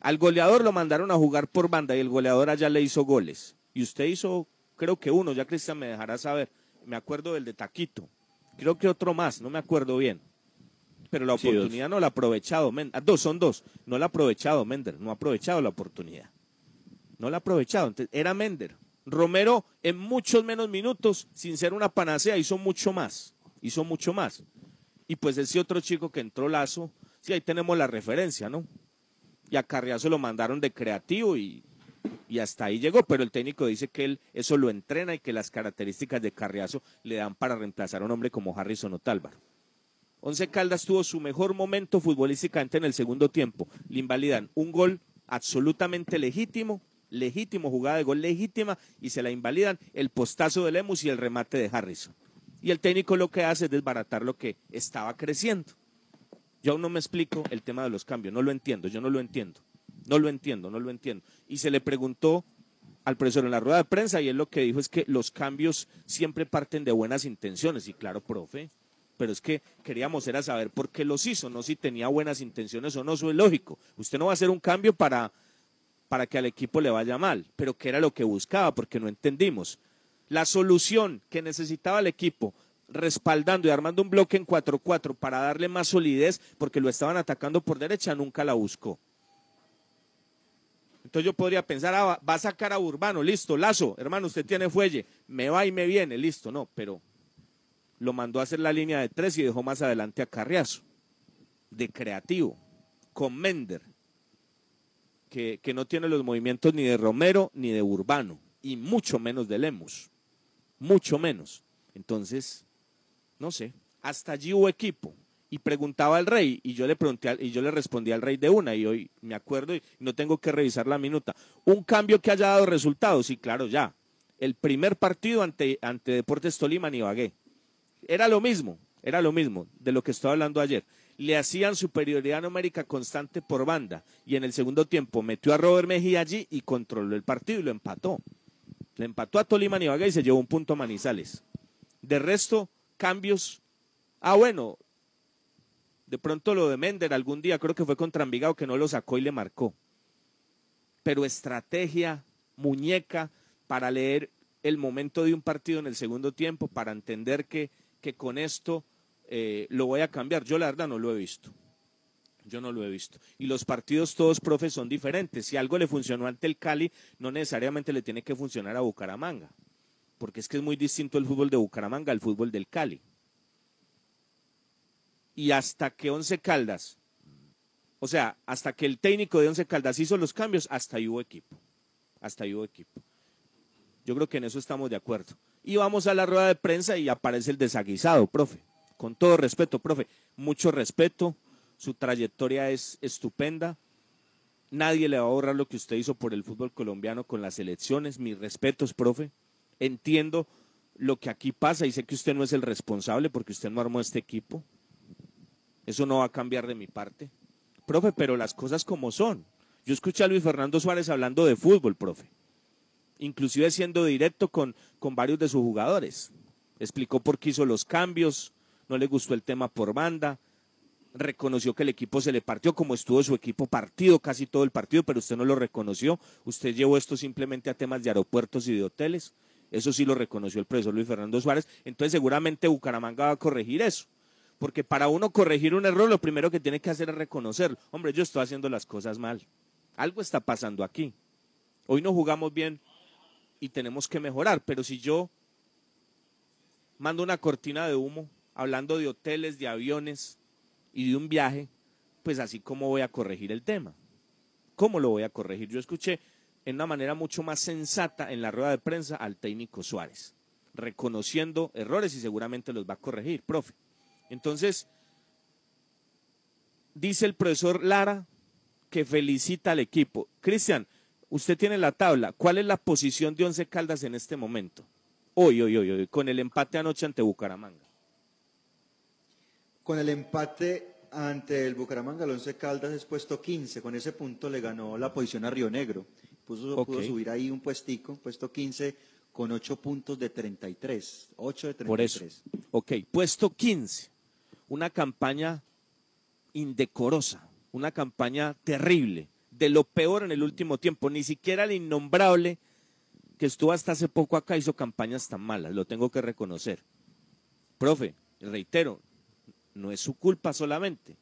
Al goleador lo mandaron a jugar por banda y el goleador allá le hizo goles. Y usted hizo, creo que uno, ya Cristian me dejará saber. Me acuerdo del de Taquito. Creo que otro más, no me acuerdo bien. Pero la Sí, oportunidad no la ha aprovechado. Mender. Ah, dos, son dos. No la ha aprovechado Mender. No ha aprovechado la oportunidad. No la ha aprovechado. Entonces, era Mender. Romero en muchos menos minutos, sin ser una panacea, hizo mucho más. Hizo mucho más. Y pues ese otro chico que entró Lazo, sí, ahí tenemos la referencia, ¿no? Y a Carriazo lo mandaron de creativo y, y hasta ahí llegó, pero el técnico dice que él eso lo entrena y que las características de Carriazo le dan para reemplazar a un hombre como Harrison Otálvaro. Once Caldas tuvo su mejor momento futbolísticamente en el segundo tiempo. Le invalidan un gol absolutamente legítimo, legítimo, jugada de gol legítima, y se la invalidan el postazo de Lemus y el remate de Harrison. Y el técnico lo que hace es desbaratar lo que estaba creciendo. Yo aún no me explico el tema de los cambios, no lo entiendo, yo no lo entiendo. No lo entiendo, no lo entiendo. Y se le preguntó al profesor en la rueda de prensa y él lo que dijo es que los cambios siempre parten de buenas intenciones. Y claro, profe, pero es que queríamos era saber por qué los hizo, no si tenía buenas intenciones o no, eso es lógico. Usted no va a hacer un cambio para, para que al equipo le vaya mal, pero qué era lo que buscaba, porque no entendimos. La solución que necesitaba el equipo respaldando y armando un bloque en 4-4 para darle más solidez, porque lo estaban atacando por derecha, nunca la buscó. Entonces yo podría pensar, ah, va a sacar a Urbano, listo, Lazo, hermano, usted tiene fuelle, me va y me viene, listo, no, pero lo mandó a hacer la línea de tres y dejó más adelante a Carriazo, de creativo, con Mender, que, que no tiene los movimientos ni de Romero ni de Urbano, y mucho menos de Lemus, mucho menos. Entonces, no sé, hasta allí hubo equipo. Y preguntaba al rey, y yo le pregunté y yo le respondí al rey de una, y hoy me acuerdo y no tengo que revisar la minuta. Un cambio que haya dado resultados, y claro, ya. El primer partido ante, ante Deportes Tolima en Ibagué. Era lo mismo, era lo mismo de lo que estaba hablando ayer. Le hacían superioridad numérica constante por banda, y en el segundo tiempo metió a Robert Mejía allí y controló el partido y lo empató. Le empató a Tolima en Ibagué y se llevó un punto a Manizales. De resto, cambios. Ah, bueno, de pronto lo de Mender algún día, creo que fue contra Envigado que no lo sacó y le marcó. Pero estrategia, muñeca, para leer el momento de un partido en el segundo tiempo, para entender que, que con esto eh, lo voy a cambiar. Yo la verdad no lo he visto. Yo no lo he visto. Y los partidos todos, profe, son diferentes. Si algo le funcionó ante el Cali, no necesariamente le tiene que funcionar a Bucaramanga. Porque es que es muy distinto el fútbol de Bucaramanga al fútbol del Cali. Y hasta que Once Caldas, o sea, hasta que el técnico de Once Caldas hizo los cambios, hasta ahí hubo equipo. Hasta ahí hubo equipo. Yo creo que en eso estamos de acuerdo. Y vamos a la rueda de prensa y aparece el desaguisado, profe. Con todo respeto, profe. Mucho respeto. Su trayectoria es estupenda. Nadie le va a borrar lo que usted hizo por el fútbol colombiano con las elecciones. Mis respetos, profe. Entiendo lo que aquí pasa y sé que usted no es el responsable porque usted no armó este equipo. Eso no va a cambiar de mi parte. Profe, pero las cosas como son. Yo escuché a Luis Fernando Suárez hablando de fútbol, profe. Inclusive siendo directo con, con varios de sus jugadores. Explicó por qué hizo los cambios, no le gustó el tema por banda, reconoció que el equipo se le partió como estuvo su equipo partido, casi todo el partido, pero usted no lo reconoció. Usted llevó esto simplemente a temas de aeropuertos y de hoteles. Eso sí lo reconoció el profesor Luis Fernando Suárez. Entonces seguramente Bucaramanga va a corregir eso. Porque para uno corregir un error, lo primero que tiene que hacer es reconocerlo. Hombre, yo estoy haciendo las cosas mal. Algo está pasando aquí. Hoy no jugamos bien y tenemos que mejorar, pero si yo mando una cortina de humo hablando de hoteles, de aviones y de un viaje, pues así como voy a corregir el tema. ¿Cómo lo voy a corregir? Yo escuché en una manera mucho más sensata en la rueda de prensa al técnico Suárez, reconociendo errores y seguramente los va a corregir, profe. Entonces, dice el profesor Lara que felicita al equipo. Cristian, usted tiene la tabla. ¿Cuál es la posición de Once Caldas en este momento? Hoy, hoy, hoy, hoy, con el empate anoche ante Bucaramanga. Con el empate ante el Bucaramanga, el Once Caldas es puesto 15. Con ese punto le ganó la posición a Río Negro. pudo, Ok. pudo subir ahí un puestico, puesto 15, con 8 puntos de 33. 8 de 33. Por eso. Ok, puesto 15. Una campaña indecorosa, una campaña terrible, de lo peor en el último tiempo. Ni siquiera el innombrable que estuvo hasta hace poco acá hizo campañas tan malas, lo tengo que reconocer. Profe, reitero, no es su culpa solamente.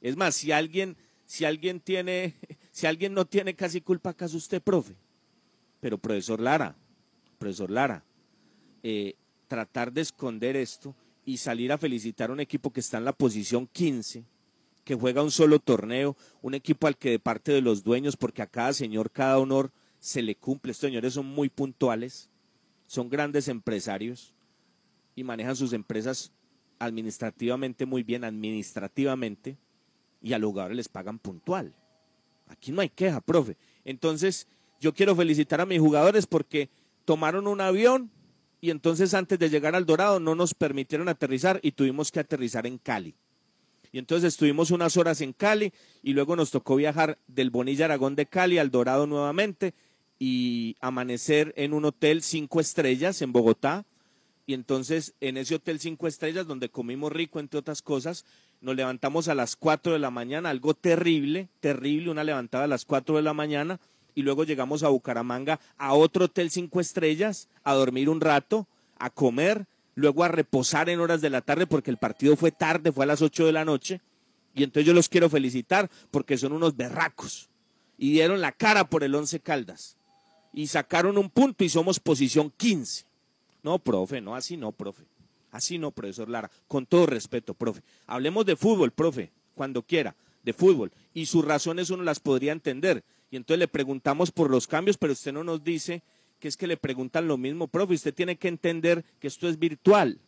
Es más, si alguien, si alguien tiene, si alguien no tiene casi culpa, ¿acaso usted, profe? Pero profesor Lara, profesor Lara, eh, tratar de esconder esto y salir a felicitar a un equipo que está en la posición 15, que juega un solo torneo, un equipo al que de parte de los dueños, porque a cada señor, cada honor se le cumple. Estos señores son muy puntuales, son grandes empresarios y manejan sus empresas administrativamente muy bien, administrativamente, y a los jugadores les pagan puntual. Aquí no hay queja, profe. Entonces, yo quiero felicitar a mis jugadores porque tomaron un avión y entonces antes de llegar al Dorado no nos permitieron aterrizar y tuvimos que aterrizar en Cali. Y entonces estuvimos unas horas en Cali y luego nos tocó viajar del Bonilla Aragón de Cali al Dorado nuevamente y amanecer en un hotel cinco estrellas en Bogotá. Y entonces en ese hotel cinco estrellas donde comimos rico, entre otras cosas, nos levantamos a las cuatro de la mañana, algo terrible, terrible, una levantada a las cuatro de la mañana y luego llegamos a Bucaramanga a otro hotel cinco estrellas, a dormir un rato, a comer, luego a reposar en horas de la tarde porque el partido fue tarde, fue a las ocho de la noche. Y entonces yo los quiero felicitar porque son unos berracos y dieron la cara por el Once Caldas y sacaron un punto y somos posición 15. No, profe, no, así no, profe. Así no, profesor Lara. Con todo respeto, profe. Hablemos de fútbol, profe, cuando quiera, de fútbol. Y sus razones uno las podría entender. Y entonces le preguntamos por los cambios, pero usted no nos dice que es que le preguntan lo mismo, profe. Usted tiene que entender que esto es virtual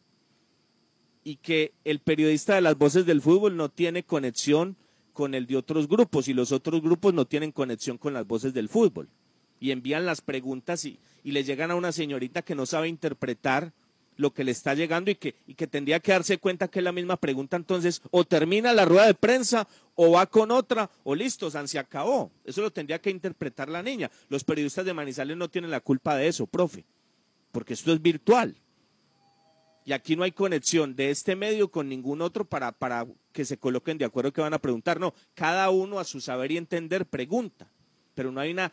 y que el periodista de las voces del fútbol no tiene conexión con el de otros grupos y los otros grupos no tienen conexión con las voces del fútbol. Y envían las preguntas y, y le llegan a una señorita que no sabe interpretar lo que le está llegando y que, y que tendría que darse cuenta que es la misma pregunta, entonces o termina la rueda de prensa o va con otra o listo, San se acabó. Eso lo tendría que interpretar la niña. Los periodistas de Manizales no tienen la culpa de eso, profe, porque esto es virtual. Y aquí no hay conexión de este medio con ningún otro para, para que se coloquen de acuerdo que van a preguntar. No, cada uno a su saber y entender pregunta, pero no hay una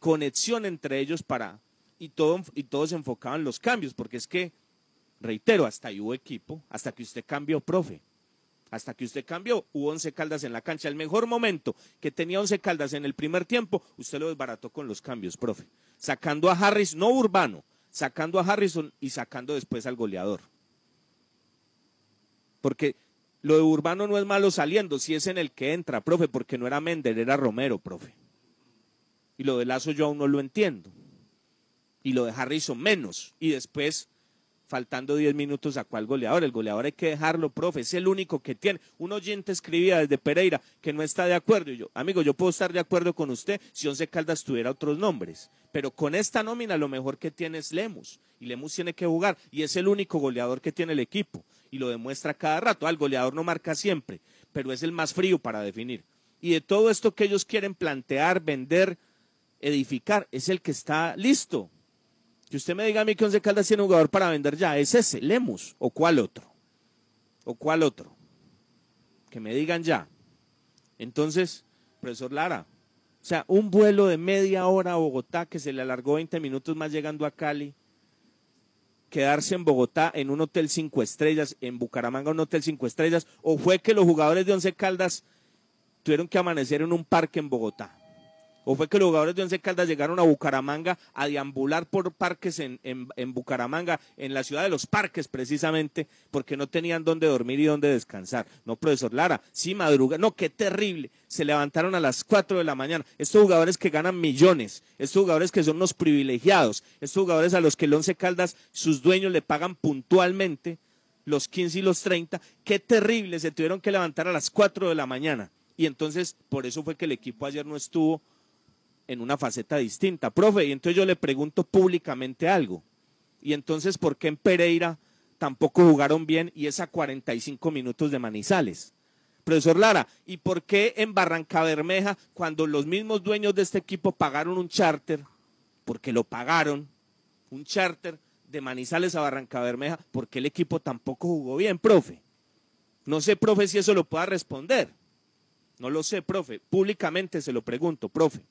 conexión entre ellos para, y, todo, y todos enfocaban los cambios, porque es que, reitero, hasta ahí hubo equipo, hasta que usted cambió, profe. Hasta que usted cambió, hubo once caldas en la cancha. El mejor momento que tenía once caldas en el primer tiempo, usted lo desbarató con los cambios, profe. Sacando a Harris, no Urbano, sacando a Harrison y sacando después al goleador. Porque lo de Urbano no es malo saliendo, si es en el que entra, profe, porque no era Mender, era Romero, profe. Y lo de Lazo yo aún no lo entiendo y lo de Harrison menos. Y después, faltando 10 minutos, sacó al goleador. El goleador hay que dejarlo, profe, es el único que tiene. Un oyente escribía desde Pereira que no está de acuerdo. Y yo, amigo, yo puedo estar de acuerdo con usted si Once Caldas tuviera otros nombres. Pero con esta nómina lo mejor que tiene es Lemus. Y Lemus tiene que jugar. Y es el único goleador que tiene el equipo. Y lo demuestra cada rato. Ah, el goleador no marca siempre, pero es el más frío para definir. Y de todo esto que ellos quieren plantear, vender, edificar, es el que está listo. Que usted me diga a mí que Once Caldas tiene un jugador para vender ya, es ese, Lemus, o cuál otro. O cuál otro. Que me digan ya. Entonces, profesor Lara, o sea, un vuelo de media hora a Bogotá que se le alargó 20 minutos más llegando a Cali, quedarse en Bogotá en un hotel cinco estrellas, en Bucaramanga un hotel cinco estrellas, o fue que los jugadores de Once Caldas tuvieron que amanecer en un parque en Bogotá o fue que los jugadores de Once Caldas llegaron a Bucaramanga a deambular por parques en, en, en, Bucaramanga, en la ciudad de los parques precisamente, porque no tenían dónde dormir y dónde descansar. No, profesor Lara, sí madruga, no, qué terrible, se levantaron a las 4 de la mañana. Estos jugadores que ganan millones, estos jugadores que son unos privilegiados, estos jugadores a los que el Once Caldas, sus dueños le pagan puntualmente los 15 y los 30, qué terrible, se tuvieron que levantar a las 4 de la mañana. Y entonces, por eso fue que el equipo ayer no estuvo en una faceta distinta. Profe, y entonces yo le pregunto públicamente algo. Y entonces, ¿por qué en Pereira tampoco jugaron bien y es a 45 minutos de Manizales? Profesor Lara, ¿y por qué en Barranca Bermeja, cuando los mismos dueños de este equipo pagaron un charter, porque lo pagaron, un charter de Manizales a Barranca Bermeja, ¿por qué el equipo tampoco jugó bien, profe? No sé, profe, si eso lo pueda responder. No lo sé, profe. Públicamente se lo pregunto, profe.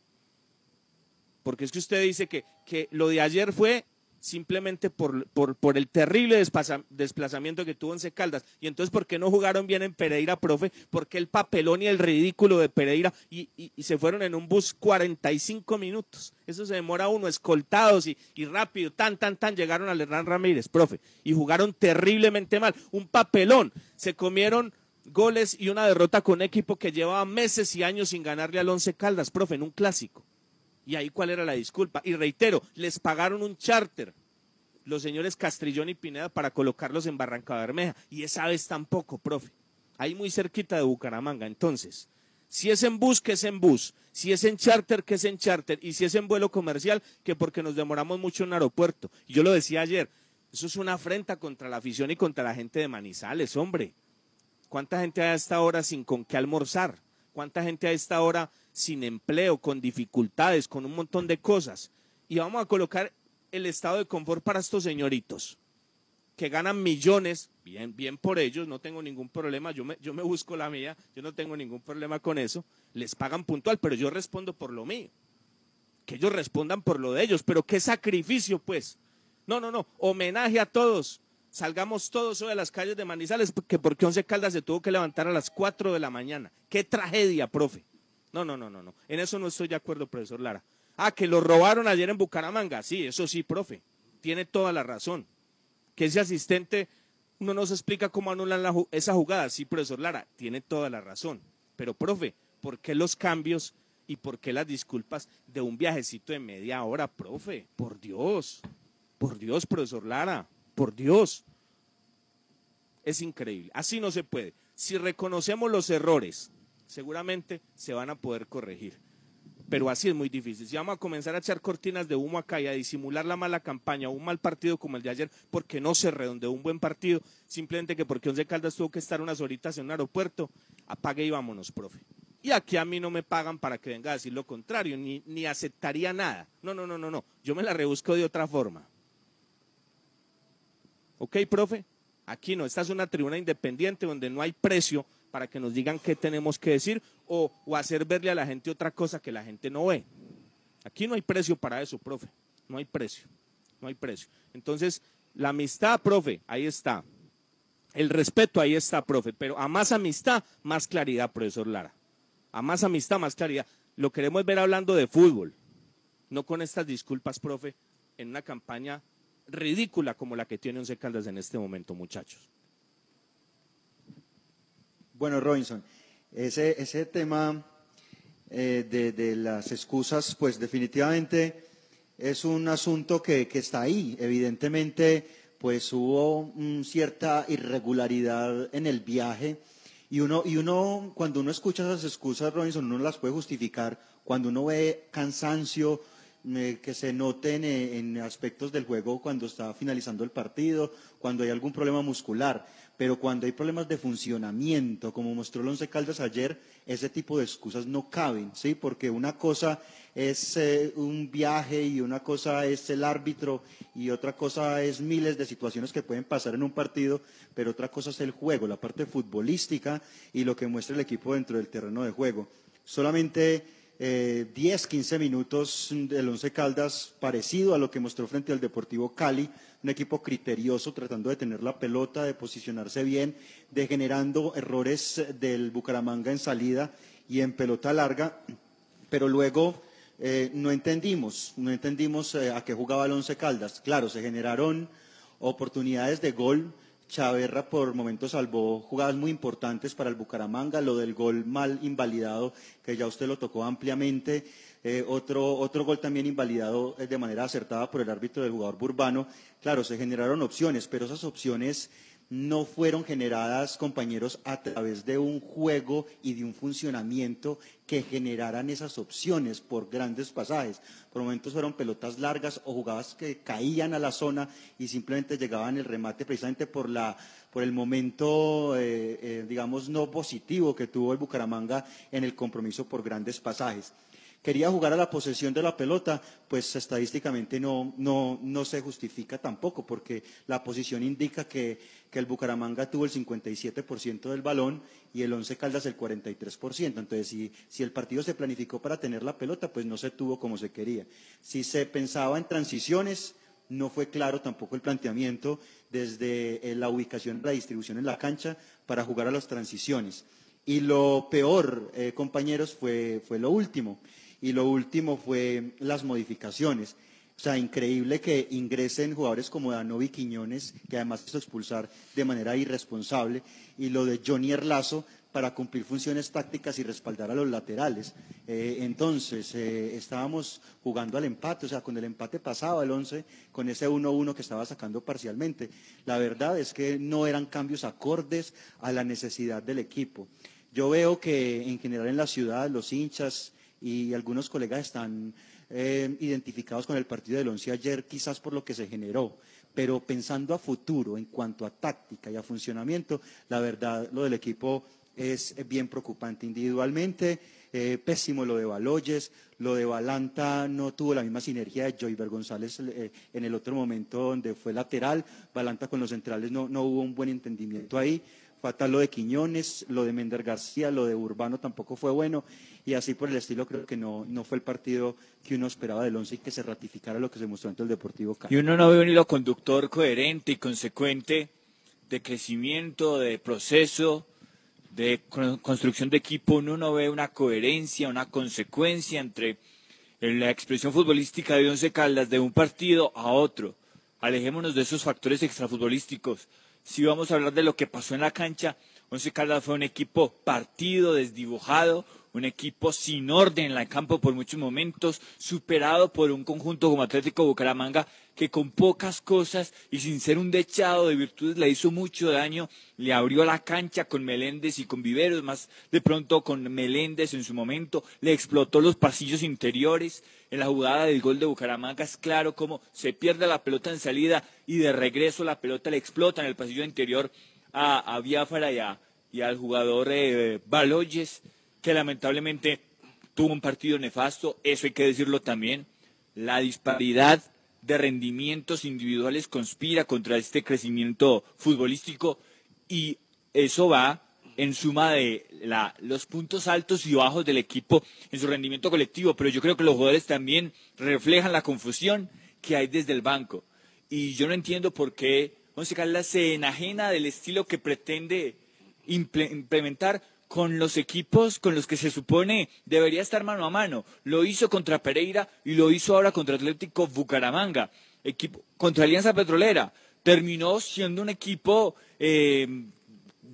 Porque es que usted dice que, que lo de ayer fue simplemente por, por, por el terrible desplazamiento que tuvo en Caldas. Y entonces, ¿por qué no jugaron bien en Pereira, profe? ¿Por qué el papelón y el ridículo de Pereira y, y- se fueron en un bus 45 minutos? Eso se demora uno, escoltados y, y rápido, tan, tan, tan, llegaron al Hernán Ramírez, profe. Y jugaron terriblemente mal. Un papelón. Se comieron goles y una derrota con equipo que llevaba meses y años sin ganarle al Once Caldas, profe, en un clásico. Y ahí cuál era la disculpa. Y reitero, les pagaron un charter los señores Castrillón y Pineda para colocarlos en Barranca Bermeja. Y esa vez tampoco, profe. Ahí muy cerquita de Bucaramanga. Entonces, si es en bus, que es en bus. Si es en charter, que es en charter. Y si es en vuelo comercial, que porque nos demoramos mucho en aeropuerto. Y yo lo decía ayer, eso es una afrenta contra la afición y contra la gente de Manizales, hombre. ¿Cuánta gente hay a esta hora sin con qué almorzar? ¿Cuánta gente a esta hora sin empleo, con dificultades, con un montón de cosas? Y vamos a colocar el estado de confort para estos señoritos que ganan millones, bien, bien por ellos, no tengo ningún problema, yo me, yo me busco la mía, yo no tengo ningún problema con eso, les pagan puntual, pero yo respondo por lo mío, que ellos respondan por lo de ellos, pero qué sacrificio pues. No, no, no, homenaje a todos, salgamos todos hoy a las calles de Manizales, que porque Once Caldas se tuvo que levantar a las 4 de la mañana, qué tragedia, profe. No, no, no, no, no, en eso no estoy de acuerdo, profesor Lara. Ah, que lo robaron ayer en Bucaramanga, sí, eso sí, profe, tiene toda la razón que ese asistente, no se explica cómo anulan la esa jugada. Sí, profesor Lara, tiene toda la razón. Pero, profe, ¿por qué los cambios y por qué las disculpas de un viajecito de media hora, profe? Por Dios, por Dios, profesor Lara, por Dios. Es increíble, así no se puede. Si reconocemos los errores, seguramente se van a poder corregir pero así es muy difícil. Si vamos a comenzar a echar cortinas de humo acá y a disimular la mala campaña un mal partido como el de ayer, porque no se redondeó un buen partido, simplemente que porque Once Caldas tuvo que estar unas horitas en un aeropuerto, apague y vámonos, profe. Y aquí a mí no me pagan para que venga a decir lo contrario, ni, ni aceptaría nada. No, no, no, no, no. Yo me la rebusco de otra forma. ¿Ok, profe? Aquí no, esta es una tribuna independiente donde no hay precio para que nos digan qué tenemos que decir o, hacer verle a la gente otra cosa que la gente no ve. Aquí no hay precio para eso, profe. No hay precio. No hay precio. Entonces, la amistad, profe, ahí está. El respeto, ahí está, profe. Pero a más amistad, más claridad, profesor Lara. A más amistad, más claridad. Lo queremos ver hablando de fútbol. No con estas disculpas, profe, en una campaña ridícula como la que tiene Once Caldas en este momento, muchachos. Bueno, Robinson, ese, ese tema eh, de, de las excusas, pues definitivamente es un asunto que, que está ahí. Evidentemente, pues hubo cierta irregularidad en el viaje y uno, y uno, cuando uno escucha esas excusas, Robinson, uno las puede justificar cuando uno ve cansancio, eh, que se noten eh, en aspectos del juego cuando está finalizando el partido, cuando hay algún problema muscular. Pero cuando hay problemas de funcionamiento, como mostró el Once Caldas ayer, ese tipo de excusas no caben, ¿sí? Porque una cosa es eh, un viaje y una cosa es el árbitro y otra cosa es miles de situaciones que pueden pasar en un partido, pero otra cosa es el juego, la parte futbolística y lo que muestra el equipo dentro del terreno de juego. Solamente eh, 10, 15 minutos del Once Caldas parecido a lo que mostró frente al Deportivo Cali, un equipo criterioso tratando de tener la pelota, de posicionarse bien, de generando errores del Bucaramanga en salida y en pelota larga, pero luego eh, no entendimos, no entendimos eh, a qué jugaba el Once Caldas. Claro, se generaron oportunidades de gol. Chaverra por momentos salvó jugadas muy importantes para el Bucaramanga, lo del gol mal invalidado, que ya usted lo tocó ampliamente, eh, otro, otro gol también invalidado de manera acertada por el árbitro del jugador Burbano. Claro, se generaron opciones, pero esas opciones no fueron generadas, compañeros, a través de un juego y de un funcionamiento que generaran esas opciones por grandes pasajes. Por momentos fueron pelotas largas o jugadas que caían a la zona y simplemente llegaban el remate precisamente por, la, por el momento, eh, eh, digamos, no positivo que tuvo el Bucaramanga en el compromiso por grandes pasajes quería jugar a la posesión de la pelota, pues estadísticamente no, no, no se justifica tampoco, porque la posición indica que, que el Bucaramanga tuvo el 57% del balón y el Once Caldas el 43%. Entonces, si, si el partido se planificó para tener la pelota, pues no se tuvo como se quería. Si se pensaba en transiciones, no fue claro tampoco el planteamiento desde eh, la ubicación, la distribución en la cancha para jugar a las transiciones. Y lo peor, eh, compañeros, fue, fue lo último. Y lo último fue las modificaciones. O sea, increíble que ingresen jugadores como Danovi Quiñones, que además hizo expulsar de manera irresponsable, y lo de Johnny Erlazo para cumplir funciones tácticas y respaldar a los laterales. Eh, entonces, eh, estábamos jugando al empate, o sea, con el empate pasaba el 11, con ese 1-1 que estaba sacando parcialmente. La verdad es que no eran cambios acordes a la necesidad del equipo. Yo veo que en general en la ciudad los hinchas y algunos colegas están eh, identificados con el partido del once ayer, quizás por lo que se generó. Pero pensando a futuro, en cuanto a táctica y a funcionamiento, la verdad, lo del equipo es bien preocupante. Individualmente, eh, pésimo lo de Baloyes, lo de Balanta no tuvo la misma sinergia de Joyver González eh, en el otro momento donde fue lateral. Balanta con los centrales no, no hubo un buen entendimiento ahí fatal lo de Quiñones, lo de Mender García, lo de Urbano tampoco fue bueno y así por el estilo creo que no, no fue el partido que uno esperaba del once y que se ratificara lo que se mostró ante el Deportivo Cali. Y uno no ve un hilo conductor coherente y consecuente de crecimiento, de proceso, de construcción de equipo, uno no ve una coherencia, una consecuencia entre la expresión futbolística de Once Caldas de un partido a otro. Alejémonos de esos factores extrafutbolísticos si vamos a hablar de lo que pasó en la cancha, Once Caldas fue un equipo partido, desdibujado, un equipo sin orden en el campo por muchos momentos, superado por un conjunto como Atlético Bucaramanga que con pocas cosas y sin ser un dechado de virtudes le hizo mucho daño, le abrió la cancha con Meléndez y con Viveros, más de pronto con Meléndez en su momento, le explotó los pasillos interiores. En la jugada del gol de Bucaramanga es claro cómo se pierde la pelota en salida y de regreso la pelota le explota en el pasillo interior a, a Biafara y, al jugador eh, Baloyes, que lamentablemente tuvo un partido nefasto, eso hay que decirlo también. La disparidad de rendimientos individuales conspira contra este crecimiento futbolístico y eso va en suma de la, los puntos altos y bajos del equipo en su rendimiento colectivo, pero yo creo que los jugadores también reflejan la confusión que hay desde el banco. Y yo no entiendo por qué Once Caldas se enajena del estilo que pretende implementar con los equipos con los que se supone debería estar mano a mano. Lo hizo contra Pereira y lo hizo ahora contra Atlético Bucaramanga, equipo, contra Alianza Petrolera. Terminó siendo un equipo eh,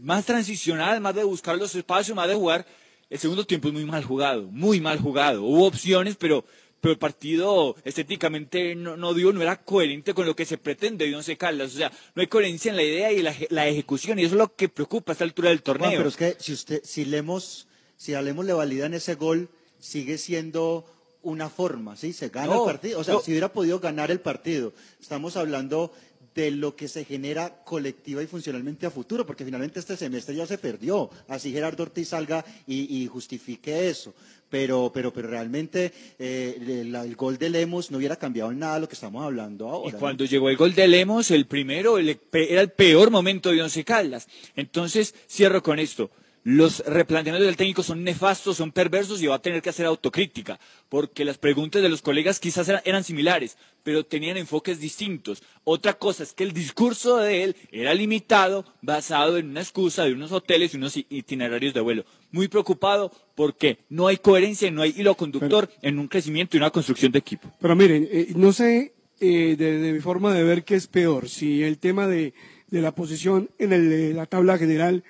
más transicional, más de buscar los espacios, más de jugar. El segundo tiempo es muy mal jugado, muy mal jugado. Hubo opciones, pero pero el partido estéticamente no, dio, no era coherente con lo que se pretende de Once Caldas. O sea, no hay coherencia en la idea y la, la ejecución, y eso es lo que preocupa a esta altura del torneo. pero es que si usted, si leemos, si Alemos le validan ese gol, sigue siendo una forma, ¿sí? Se gana el partido. O sea, si hubiera podido ganar el partido. Estamos hablando de lo que se genera colectiva y funcionalmente a futuro, porque finalmente este semestre ya se perdió. Así Gerardo Ortiz salga y, y justifique eso pero, pero, pero realmente eh, el, gol de Lemos no hubiera cambiado en nada lo que estamos hablando ahora. Y cuando llegó el gol de Lemos, el primero era el peor momento de Once Caldas. Entonces, cierro con esto. Los replanteamientos del técnico son nefastos, son perversos y va a tener que hacer autocrítica, porque las preguntas de los colegas quizás eran, similares, pero tenían enfoques distintos. Otra cosa es que el discurso de él era limitado, basado en una excusa de unos hoteles y unos itinerarios de vuelo. Muy preocupado porque no hay coherencia, no hay hilo conductor en un crecimiento y una construcción de equipo. Pero miren, eh, no sé eh, de, mi forma de ver qué es peor, si el tema de, la posición en la tabla general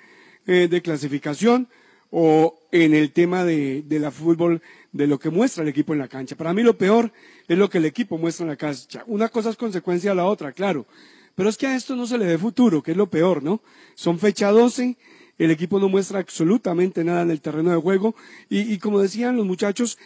eh, de clasificación o en el tema de, la fútbol, de lo que muestra el equipo en la cancha. Para mí lo peor es lo que el equipo muestra en la cancha. Una cosa es consecuencia de la otra, claro, Pero es que a esto no se le ve futuro, que es lo peor, ¿no? Son fecha 12, el equipo no muestra absolutamente nada en el terreno de juego y, y como decían los muchachos,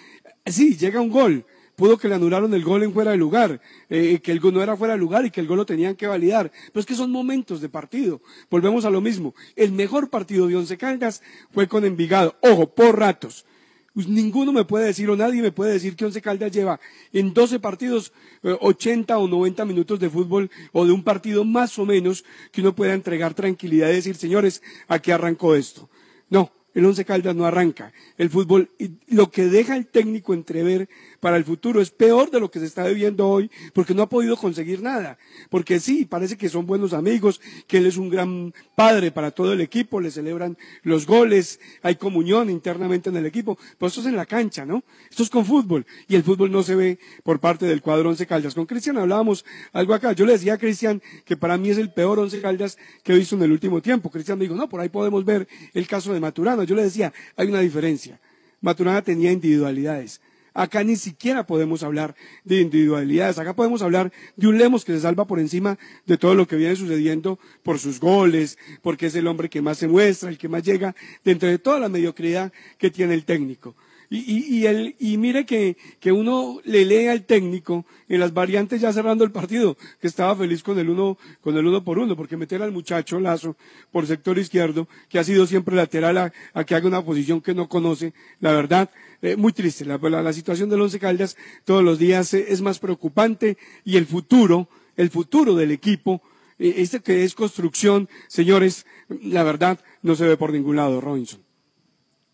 sí, llega un gol, pudo que le anularon el gol en fuera de lugar, eh, que el gol no era fuera de lugar y que el gol lo tenían que validar. Pero es que son momentos de partido. Volvemos a lo mismo. El mejor partido de Once Caldas fue con Envigado. Ojo, por ratos. Pues ninguno me puede decir o nadie me puede decir que Once Caldas lleva en 12 partidos eh, 80 o 90 minutos de fútbol o de un partido más o menos que uno pueda entregar tranquilidad y decir, señores, aquí arrancó esto. No, el Once Caldas no arranca. El fútbol, lo que deja el técnico entrever para el futuro es peor de lo que se está viviendo hoy, porque no ha podido conseguir nada. Porque sí, parece que son buenos amigos, que él es un gran padre para todo el equipo, le celebran los goles, hay comunión internamente en el equipo, pero esto es en la cancha, ¿no? Esto es con fútbol, y el fútbol no se ve por parte del cuadro Once Caldas. Con Cristian hablábamos algo acá, yo le decía a Cristian que para mí es el peor Once Caldas que he visto en el último tiempo. Cristian me dijo, no, por ahí podemos ver el caso de Maturana. Yo le decía, hay una diferencia. Maturana tenía individualidades. Acá ni siquiera podemos hablar de individualidades. Acá podemos hablar de un Lemos que se salva por encima de todo lo que viene sucediendo por sus goles, porque es el hombre que más se muestra, el que más llega dentro de toda la mediocridad que tiene el técnico. Y, y, y, el, y mire que, que, uno le lee al técnico en las variantes ya cerrando el partido, que estaba feliz con el uno, con el uno por uno, porque meter al muchacho Lazo por sector izquierdo, que ha sido siempre lateral a, a que haga una posición que no conoce, la verdad, eh, muy triste. La, la, la, situación del Once Caldas todos los días eh, es más preocupante y el futuro, el futuro del equipo, eh, este que es construcción, señores, la verdad, no se ve por ningún lado, Robinson.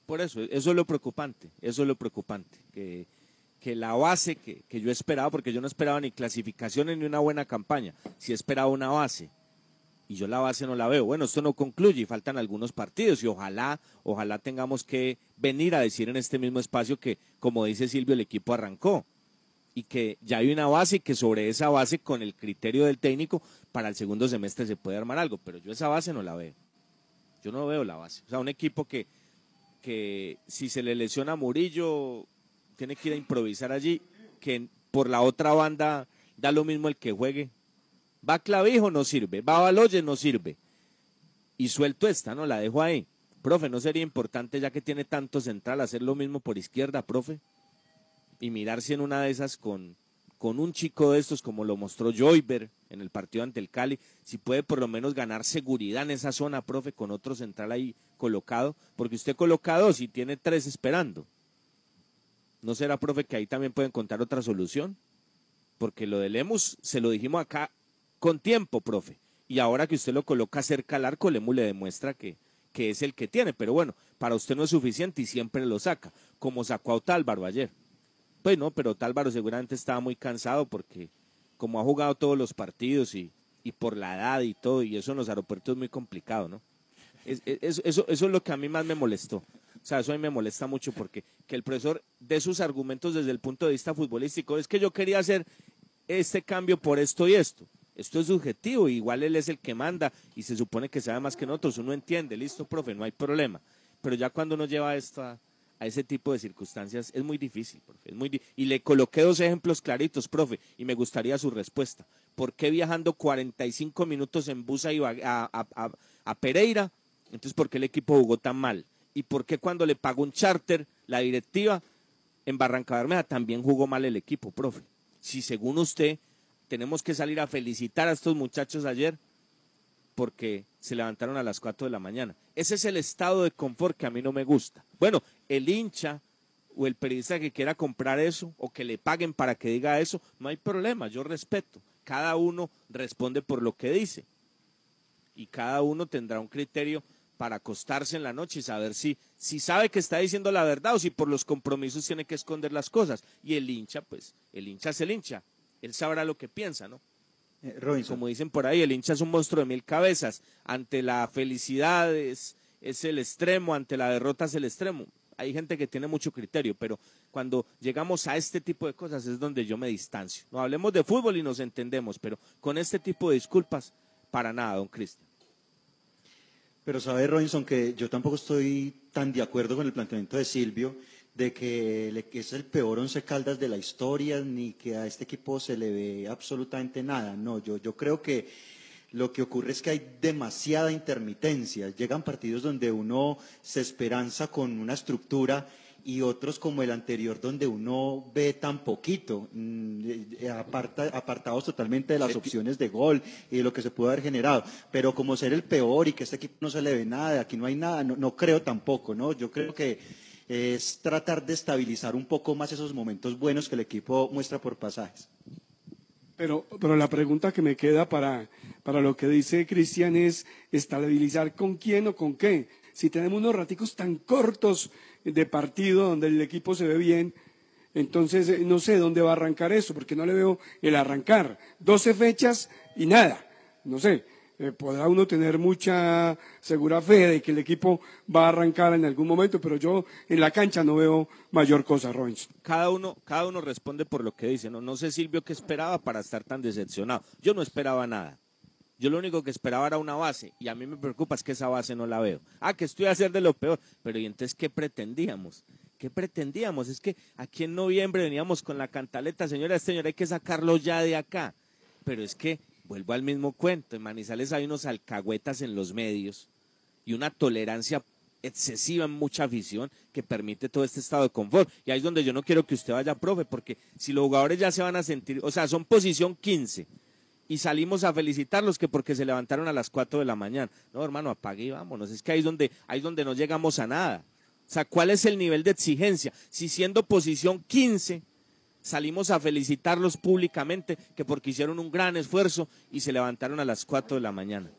Por eso, eso es lo preocupante, eso es lo preocupante, que, la base que, que, yo esperaba, porque yo no esperaba ni clasificaciones ni una buena campaña, si esperaba una base, y yo la base no la veo. Bueno, esto no concluye y faltan algunos partidos y ojalá, ojalá tengamos que venir a decir en este mismo espacio que, como dice Silvio, el equipo arrancó y que ya hay una base y que sobre esa base, con el criterio del técnico, para el segundo semestre se puede armar algo, pero yo esa base no la veo. Yo no veo la base. O sea, un equipo que que si se le lesiona a Murillo, tiene que ir a improvisar allí, que por la otra banda da lo mismo el que juegue. Va Clavijo, no sirve. Va Baloyes, no sirve. Y suelto esta, ¿no? La dejo ahí. Profe, ¿no sería importante, ya que tiene tanto central, hacer lo mismo por izquierda, profe? Y mirar si en una de esas con, con un chico de estos, como lo mostró Joyber en el partido ante el Cali, si puede por lo menos ganar seguridad en esa zona, profe, con otro central ahí colocado, porque usted coloca dos y tiene tres esperando. ¿No será, profe, que ahí también puede encontrar otra solución? Porque lo de Lemus se lo dijimos acá con tiempo, profe. Y ahora que usted lo coloca cerca al arco, Lemus le demuestra que, que es el que tiene. Pero bueno, para usted no es suficiente y siempre lo saca, como sacó a Otálvaro ayer. Pues no, pero Otálvaro seguramente estaba muy cansado porque como ha jugado todos los partidos y, y por la edad y todo, y eso en los aeropuertos es muy complicado, ¿no? Es, es, eso, eso es lo que a mí más me molestó. O sea, eso a mí me molesta mucho porque que el profesor dé sus argumentos desde el punto de vista futbolístico. Es que yo quería hacer este cambio por esto y esto. Esto es subjetivo, igual él es el que manda y se supone que sabe más que nosotros. Uno entiende, listo, profe, no hay problema. Pero ya cuando uno lleva esto a, a ese tipo de circunstancias es muy difícil, profe. Es muy y le coloqué dos ejemplos claritos, profe, y me gustaría su respuesta. ¿Por qué viajando 45 minutos en bus a, a, a, a Pereira? Entonces, ¿por qué el equipo jugó tan mal? ¿Y por qué cuando le pagó un charter la directiva en Barranca Bermeja también jugó mal el equipo, profe? Si según usted tenemos que salir a felicitar a estos muchachos ayer porque se levantaron a las 4 de la mañana. Ese es el estado de confort que a mí no me gusta. Bueno, el hincha o el periodista que quiera comprar eso o que le paguen para que diga eso, no hay problema, yo respeto. Cada uno responde por lo que dice. Y cada uno tendrá un criterio para acostarse en la noche y saber si, si sabe que está diciendo la verdad o si por los compromisos tiene que esconder las cosas. Y el hincha, pues, el hincha es el hincha. Él sabrá lo que piensa, ¿no? Eh, Como dicen por ahí, el hincha es un monstruo de mil cabezas. Ante la felicidad es, es el extremo, ante la derrota es el extremo. Hay gente que tiene mucho criterio, pero cuando llegamos a este tipo de cosas es donde yo me distancio. No hablemos de fútbol y nos entendemos, pero con este tipo de disculpas, para nada, don Cristian. Pero sabe, Robinson, que yo tampoco estoy tan de acuerdo con el planteamiento de Silvio de que es el peor once caldas de la historia, ni que a este equipo se le ve absolutamente nada. No, yo, yo creo que lo que ocurre es que hay demasiada intermitencia. Llegan partidos donde uno se esperanza con una estructura y otros como el anterior donde uno ve tan poquito, mm, eh, aparta- apartados totalmente de las opciones de gol y de lo que se puede haber generado. Pero como ser el peor y que este equipo no se le ve nada, aquí no hay nada, no, no creo tampoco, ¿no? Yo creo que es tratar de estabilizar un poco más esos momentos buenos que el equipo muestra por pasajes. Pero, pero la pregunta que me queda para, para lo que dice Cristian es estabilizar con quién o con qué. Si tenemos unos raticos tan cortos de partido donde el equipo se ve bien, entonces eh, no sé dónde va a arrancar eso, porque no le veo el arrancar. 12 fechas y nada. No sé, eh, podrá uno tener mucha segura fe de que el equipo va a arrancar en algún momento, pero yo en la cancha no veo mayor cosa, Robinson. Cada uno, cada uno responde por lo que dice. No, no sé Silvio qué esperaba para estar tan decepcionado. Yo no esperaba nada. Yo lo único que esperaba era una base y a mí me preocupa es que esa base no la veo. Ah, que estoy a hacer de lo peor. Pero ¿y entonces qué pretendíamos? ¿Qué pretendíamos? Es que aquí en noviembre veníamos con la cantaleta, señora, este señor hay que sacarlo ya de acá. Pero es que vuelvo al mismo cuento. En Manizales hay unos alcahuetas en los medios y una tolerancia excesiva en mucha afición que permite todo este estado de confort. Y ahí es donde yo no quiero que usted vaya, profe, porque si los jugadores ya se van a sentir, o sea, son posición 15 y salimos a felicitarlos que porque se levantaron a las 4 de la mañana. No, hermano, apague y vámonos. Es que ahí es donde, ahí es donde no llegamos a nada. O sea, ¿cuál es el nivel de exigencia? Si siendo posición 15 salimos a felicitarlos públicamente que porque hicieron un gran esfuerzo y se levantaron a las 4 de la mañana.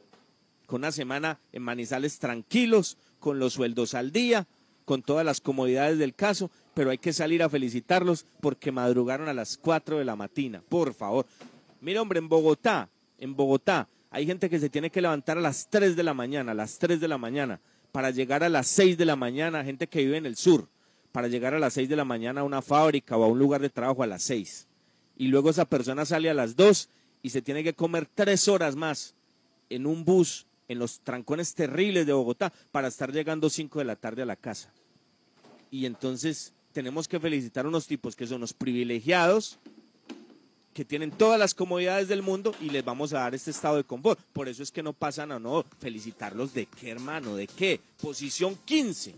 Con una semana en Manizales tranquilos, con los sueldos al día, con todas las comodidades del caso, pero hay que salir a felicitarlos porque madrugaron a las 4 de la mañana. Por favor. Mira, hombre, en Bogotá, en Bogotá, hay gente que se tiene que levantar a las 3 de la mañana, a las 3 de la mañana, para llegar a las 6 de la mañana, gente que vive en el sur, para llegar a las 6 de la mañana a una fábrica o a un lugar de trabajo a las 6. Y luego esa persona sale a las 2 y se tiene que comer 3 horas más en un bus, en los trancones terribles de Bogotá, para estar llegando 5 de la tarde a la casa. Y entonces tenemos que felicitar a unos tipos que son los privilegiados, que tienen todas las comodidades del mundo y les vamos a dar este estado de confort. Por eso es que no pasan a no felicitarlos de qué, hermano, de qué. Posición 15.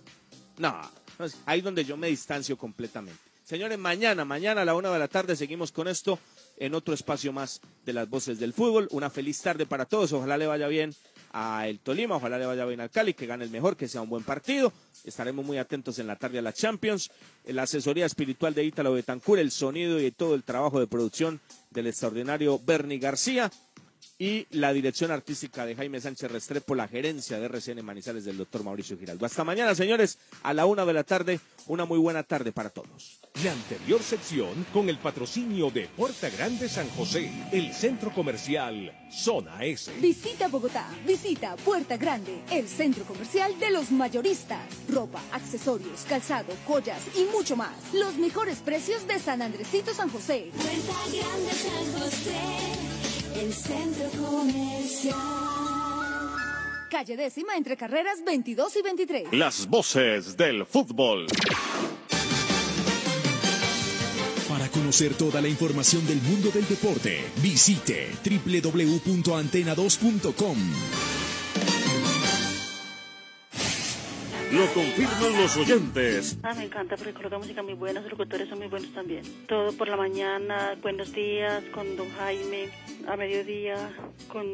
No, no es- ahí es donde yo me distancio completamente. Señores, mañana, mañana a la una de la tarde seguimos con esto en otro espacio más de las voces del fútbol. Una feliz tarde para todos. Ojalá le vaya bien a el Tolima, ojalá le vaya bien al Cali, que gane el mejor, que sea un buen partido. Estaremos muy atentos en la tarde a la Champions. La asesoría espiritual de Ítalo Betancur, el sonido y todo el trabajo de producción del extraordinario Bernie García y la dirección artística de Jaime Sánchez Restrepo, la gerencia de RCN Manizales del doctor Mauricio Giraldo. Hasta mañana, señores, a la una de la tarde. Una muy buena tarde para todos. La anterior sección con el patrocinio de Puerta Grande San José, el centro comercial Zona S. Visita Bogotá, visita Puerta Grande, el centro comercial de los mayoristas. Ropa, accesorios, calzado, joyas y mucho más. Los mejores precios de San Andresito San José. Puerta Grande San José, el centro comercial. Calle décima entre carreras 22 y 23. Las voces del fútbol. Para conocer toda la información del mundo del deporte, visite www.antena2.com. Lo confirman los oyentes. Ah, me encanta porque coloca música muy buena, los locutores son muy buenos también. Todo por la mañana, buenos días, con don Jaime, a mediodía, con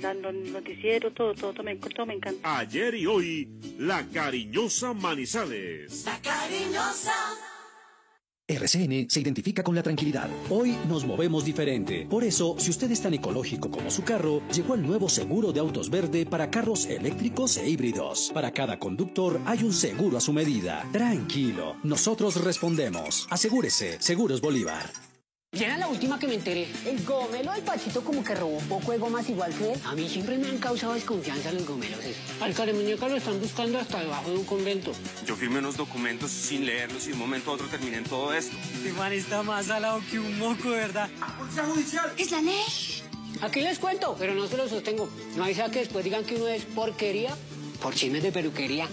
la- el noticiero, todo, todo, todo me, todo me encanta. Ayer y hoy, la cariñosa Manizales. Cariñosa. RCN se identifica con la tranquilidad. Hoy nos movemos diferente. Por eso, si usted es tan ecológico como su carro, llegó el nuevo seguro de autos verde para carros eléctricos e híbridos. Para cada conductor hay un seguro a su medida. Tranquilo, nosotros respondemos. Asegúrese, Seguros Bolívar. Ya era la última que me enteré. El gomelo del Pachito como que robó un poco de gomas igual que él. A mí siempre me han causado desconfianza los gomelos. esos. Al muñeca lo están buscando hasta debajo de un convento. Yo firmé unos documentos sin leerlos y de un momento a otro terminé en todo esto. Este man está más salado que un moco, ¿verdad? ¡Policía judicial! ¡Es la ley! Aquí les cuento, pero no se lo sostengo. No hay sea que después digan que uno es porquería por chismes de peluquería.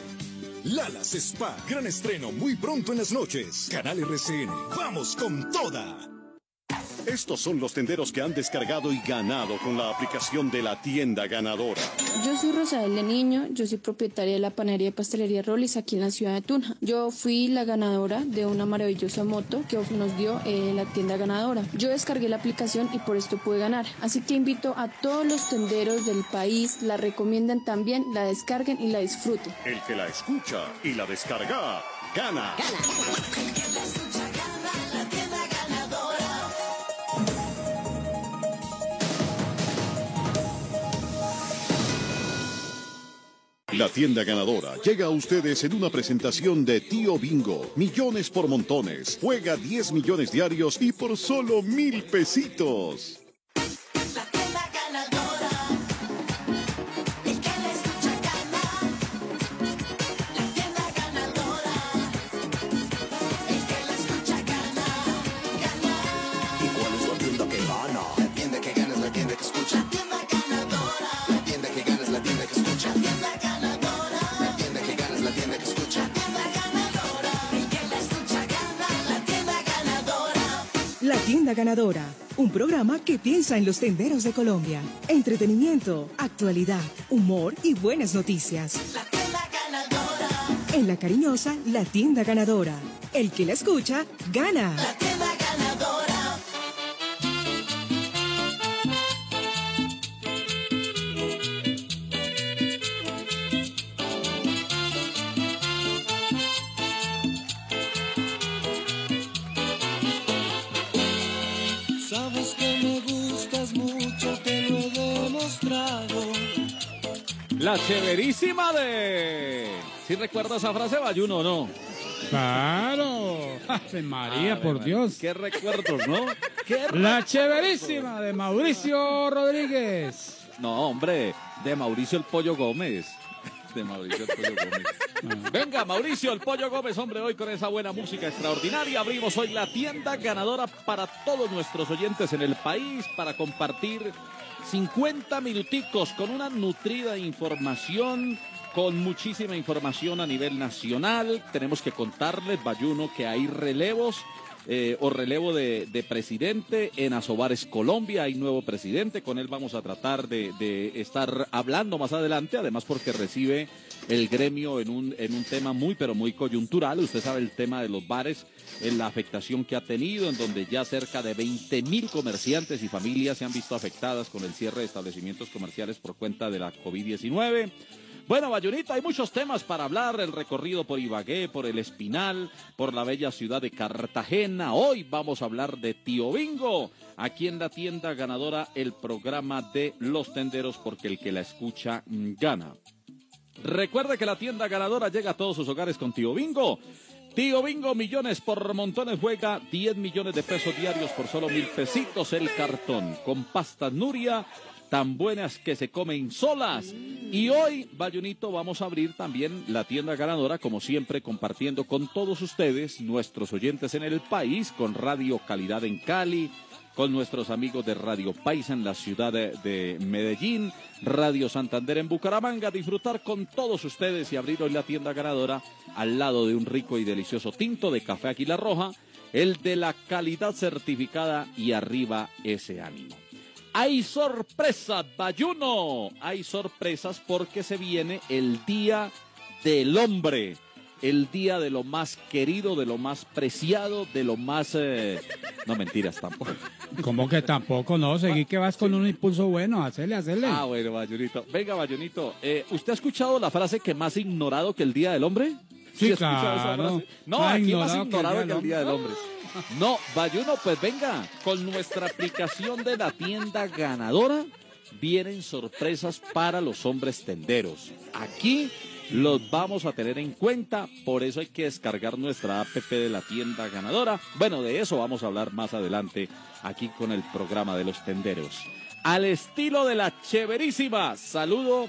Lalas Spa, gran estreno muy pronto en las noches. Canal RCN, vamos con toda. Estos son los tenderos que han descargado y ganado con la aplicación de la tienda ganadora. Yo soy Rosael de Niño, yo soy propietaria de la panadería y pastelería Rollis aquí en la ciudad de Tunja. Yo fui la ganadora de una maravillosa moto que nos dio eh, la tienda ganadora. Yo descargué la aplicación y por esto pude ganar. Así que invito a todos los tenderos del país, la recomienden también, la descarguen y la disfruten. El que la escucha y la descarga, gana. La tienda ganadora llega a ustedes en una presentación de Tío Bingo. Millones por montones. Juega 10 millones diarios y por solo mil pesitos. Ganadora, un programa que piensa en los tenderos de Colombia. Entretenimiento, actualidad, humor y buenas noticias. En la cariñosa, La Tienda Ganadora. El que la escucha, gana. Sabes La chéverísima de... ¿Sí recuerdas esa frase, Bayuno o no? Claro. María, por. Dios. Qué recuerdos, ¿no? Qué La chéverísima de Mauricio Rodríguez. No, hombre, de Mauricio el Pollo Gómez. De Mauricio el Pollo Gómez. Venga, Mauricio el Pollo Gómez, hombre, hoy con esa buena música extraordinaria. Abrimos hoy la tienda ganadora para todos nuestros oyentes en el país para compartir 50 minuticos con una nutrida información, con muchísima información a nivel nacional. Tenemos que contarles, Bayuno, que hay relevos eh, o relevo de, de presidente en Asobares, Colombia. Hay nuevo presidente, con él vamos a tratar de, de estar hablando más adelante, además porque recibe el gremio en un, en un tema muy, pero muy coyuntural. Usted sabe el tema de los bares, en la afectación que ha tenido, en donde ya cerca de 20 mil comerciantes y familias se han visto afectadas con el cierre de establecimientos comerciales por cuenta de la COVID-19. Bueno, Bayonita, hay muchos temas para hablar, el recorrido por Ibagué, por el Espinal, por la bella ciudad de Cartagena. Hoy vamos a hablar de Tío Bingo, aquí en la tienda ganadora, el programa de los tenderos, porque el que la escucha mm, gana. Recuerde que la tienda ganadora llega a todos sus hogares con Tío Bingo. Tío Bingo, millones por montones, juega 10 millones de pesos diarios por solo mil pesitos el cartón. Con pastas Nuria, tan buenas que se comen solas. Y hoy, Bayunito, vamos a abrir también la tienda ganadora, como siempre, compartiendo con todos ustedes, nuestros oyentes en el país, con Radio Calidad en Cali, con nuestros amigos de Radio Paisa en la ciudad de, de Medellín, Radio Santander en Bucaramanga, disfrutar con todos ustedes y abrir hoy la tienda ganadora al lado de un rico y delicioso tinto de café Aquila Roja, el de la calidad certificada y arriba ese ánimo. Hay sorpresas, Bayuno. Hay sorpresas porque se viene el Día del Hombre. El día de lo más querido, de lo más preciado, de lo más... eh, No, mentiras tampoco. ¿Cómo que tampoco? No, seguí que vas con un impulso bueno. Hacele, hacele. Ah, bueno, Bayunito. Venga, Bayunito. eh, ¿Usted ha escuchado la frase que más ignorado que el Día del Hombre? Sí, esa claro. frase? No, Más aquí más ignorado que el ignorado Día que el del Día del Hombre. No, Bayuno, pues venga, con nuestra aplicación de la tienda ganadora vienen sorpresas para los hombres tenderos. Aquí los vamos a tener en cuenta, por eso hay que descargar nuestra app de la tienda ganadora. Bueno, de eso vamos a hablar más adelante aquí con el programa de los tenderos. Al estilo de la chéverísima, saludo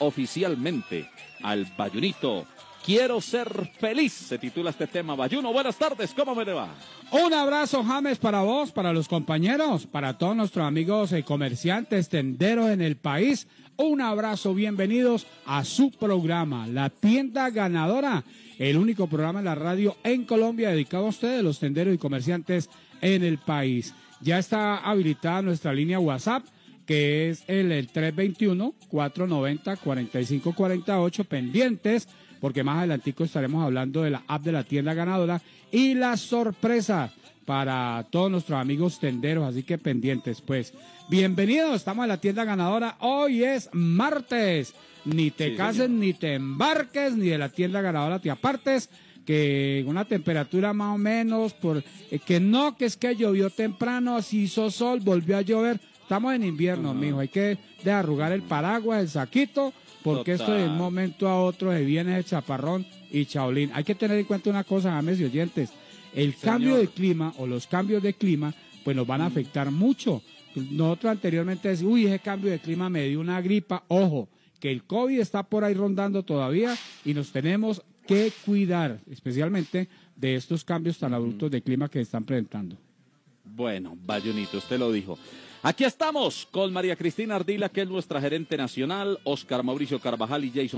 oficialmente al Bayunito. Quiero ser feliz, se titula este tema. Bayuno, buenas tardes, ¿cómo me le va? Un abrazo, James, para vos, para los compañeros, para todos nuestros amigos y comerciantes tenderos en el país. Un abrazo, bienvenidos a su programa, La Tienda Ganadora. el único programa en la radio en Colombia dedicado a ustedes, los tenderos y comerciantes en el país. Ya está habilitada nuestra línea WhatsApp, que es el, el 321-490-4548, pendientes, porque más adelantico estaremos hablando de la app de la tienda ganadora y la sorpresa para todos nuestros amigos tenderos, así que pendientes, pues. Bienvenidos, estamos en la tienda ganadora. Hoy es martes. Ni te cases, ni te embarques, ni de la tienda ganadora te apartes. Que una temperatura más o menos, por eh, que no, que es que llovió temprano, si hizo sol, volvió a llover. Estamos en invierno, mijo. Hay que de arrugar el paraguas, el saquito, porque esto de un momento a otro se viene el chaparrón y chaolín. Hay que tener en cuenta una cosa, ames y oyentes. El cambio de clima o los cambios de clima, pues nos van a afectar mucho. Nosotros anteriormente decíamos, uy, ese cambio de clima me dio una gripa. Ojo, que el COVID está por ahí rondando todavía y nos tenemos que cuidar, especialmente de estos cambios tan abruptos de clima que están presentando. Bueno, Bayonito, usted lo dijo. Aquí estamos con María Cristina Ardila, que es nuestra gerente nacional, Oscar Mauricio Carvajal y Jason.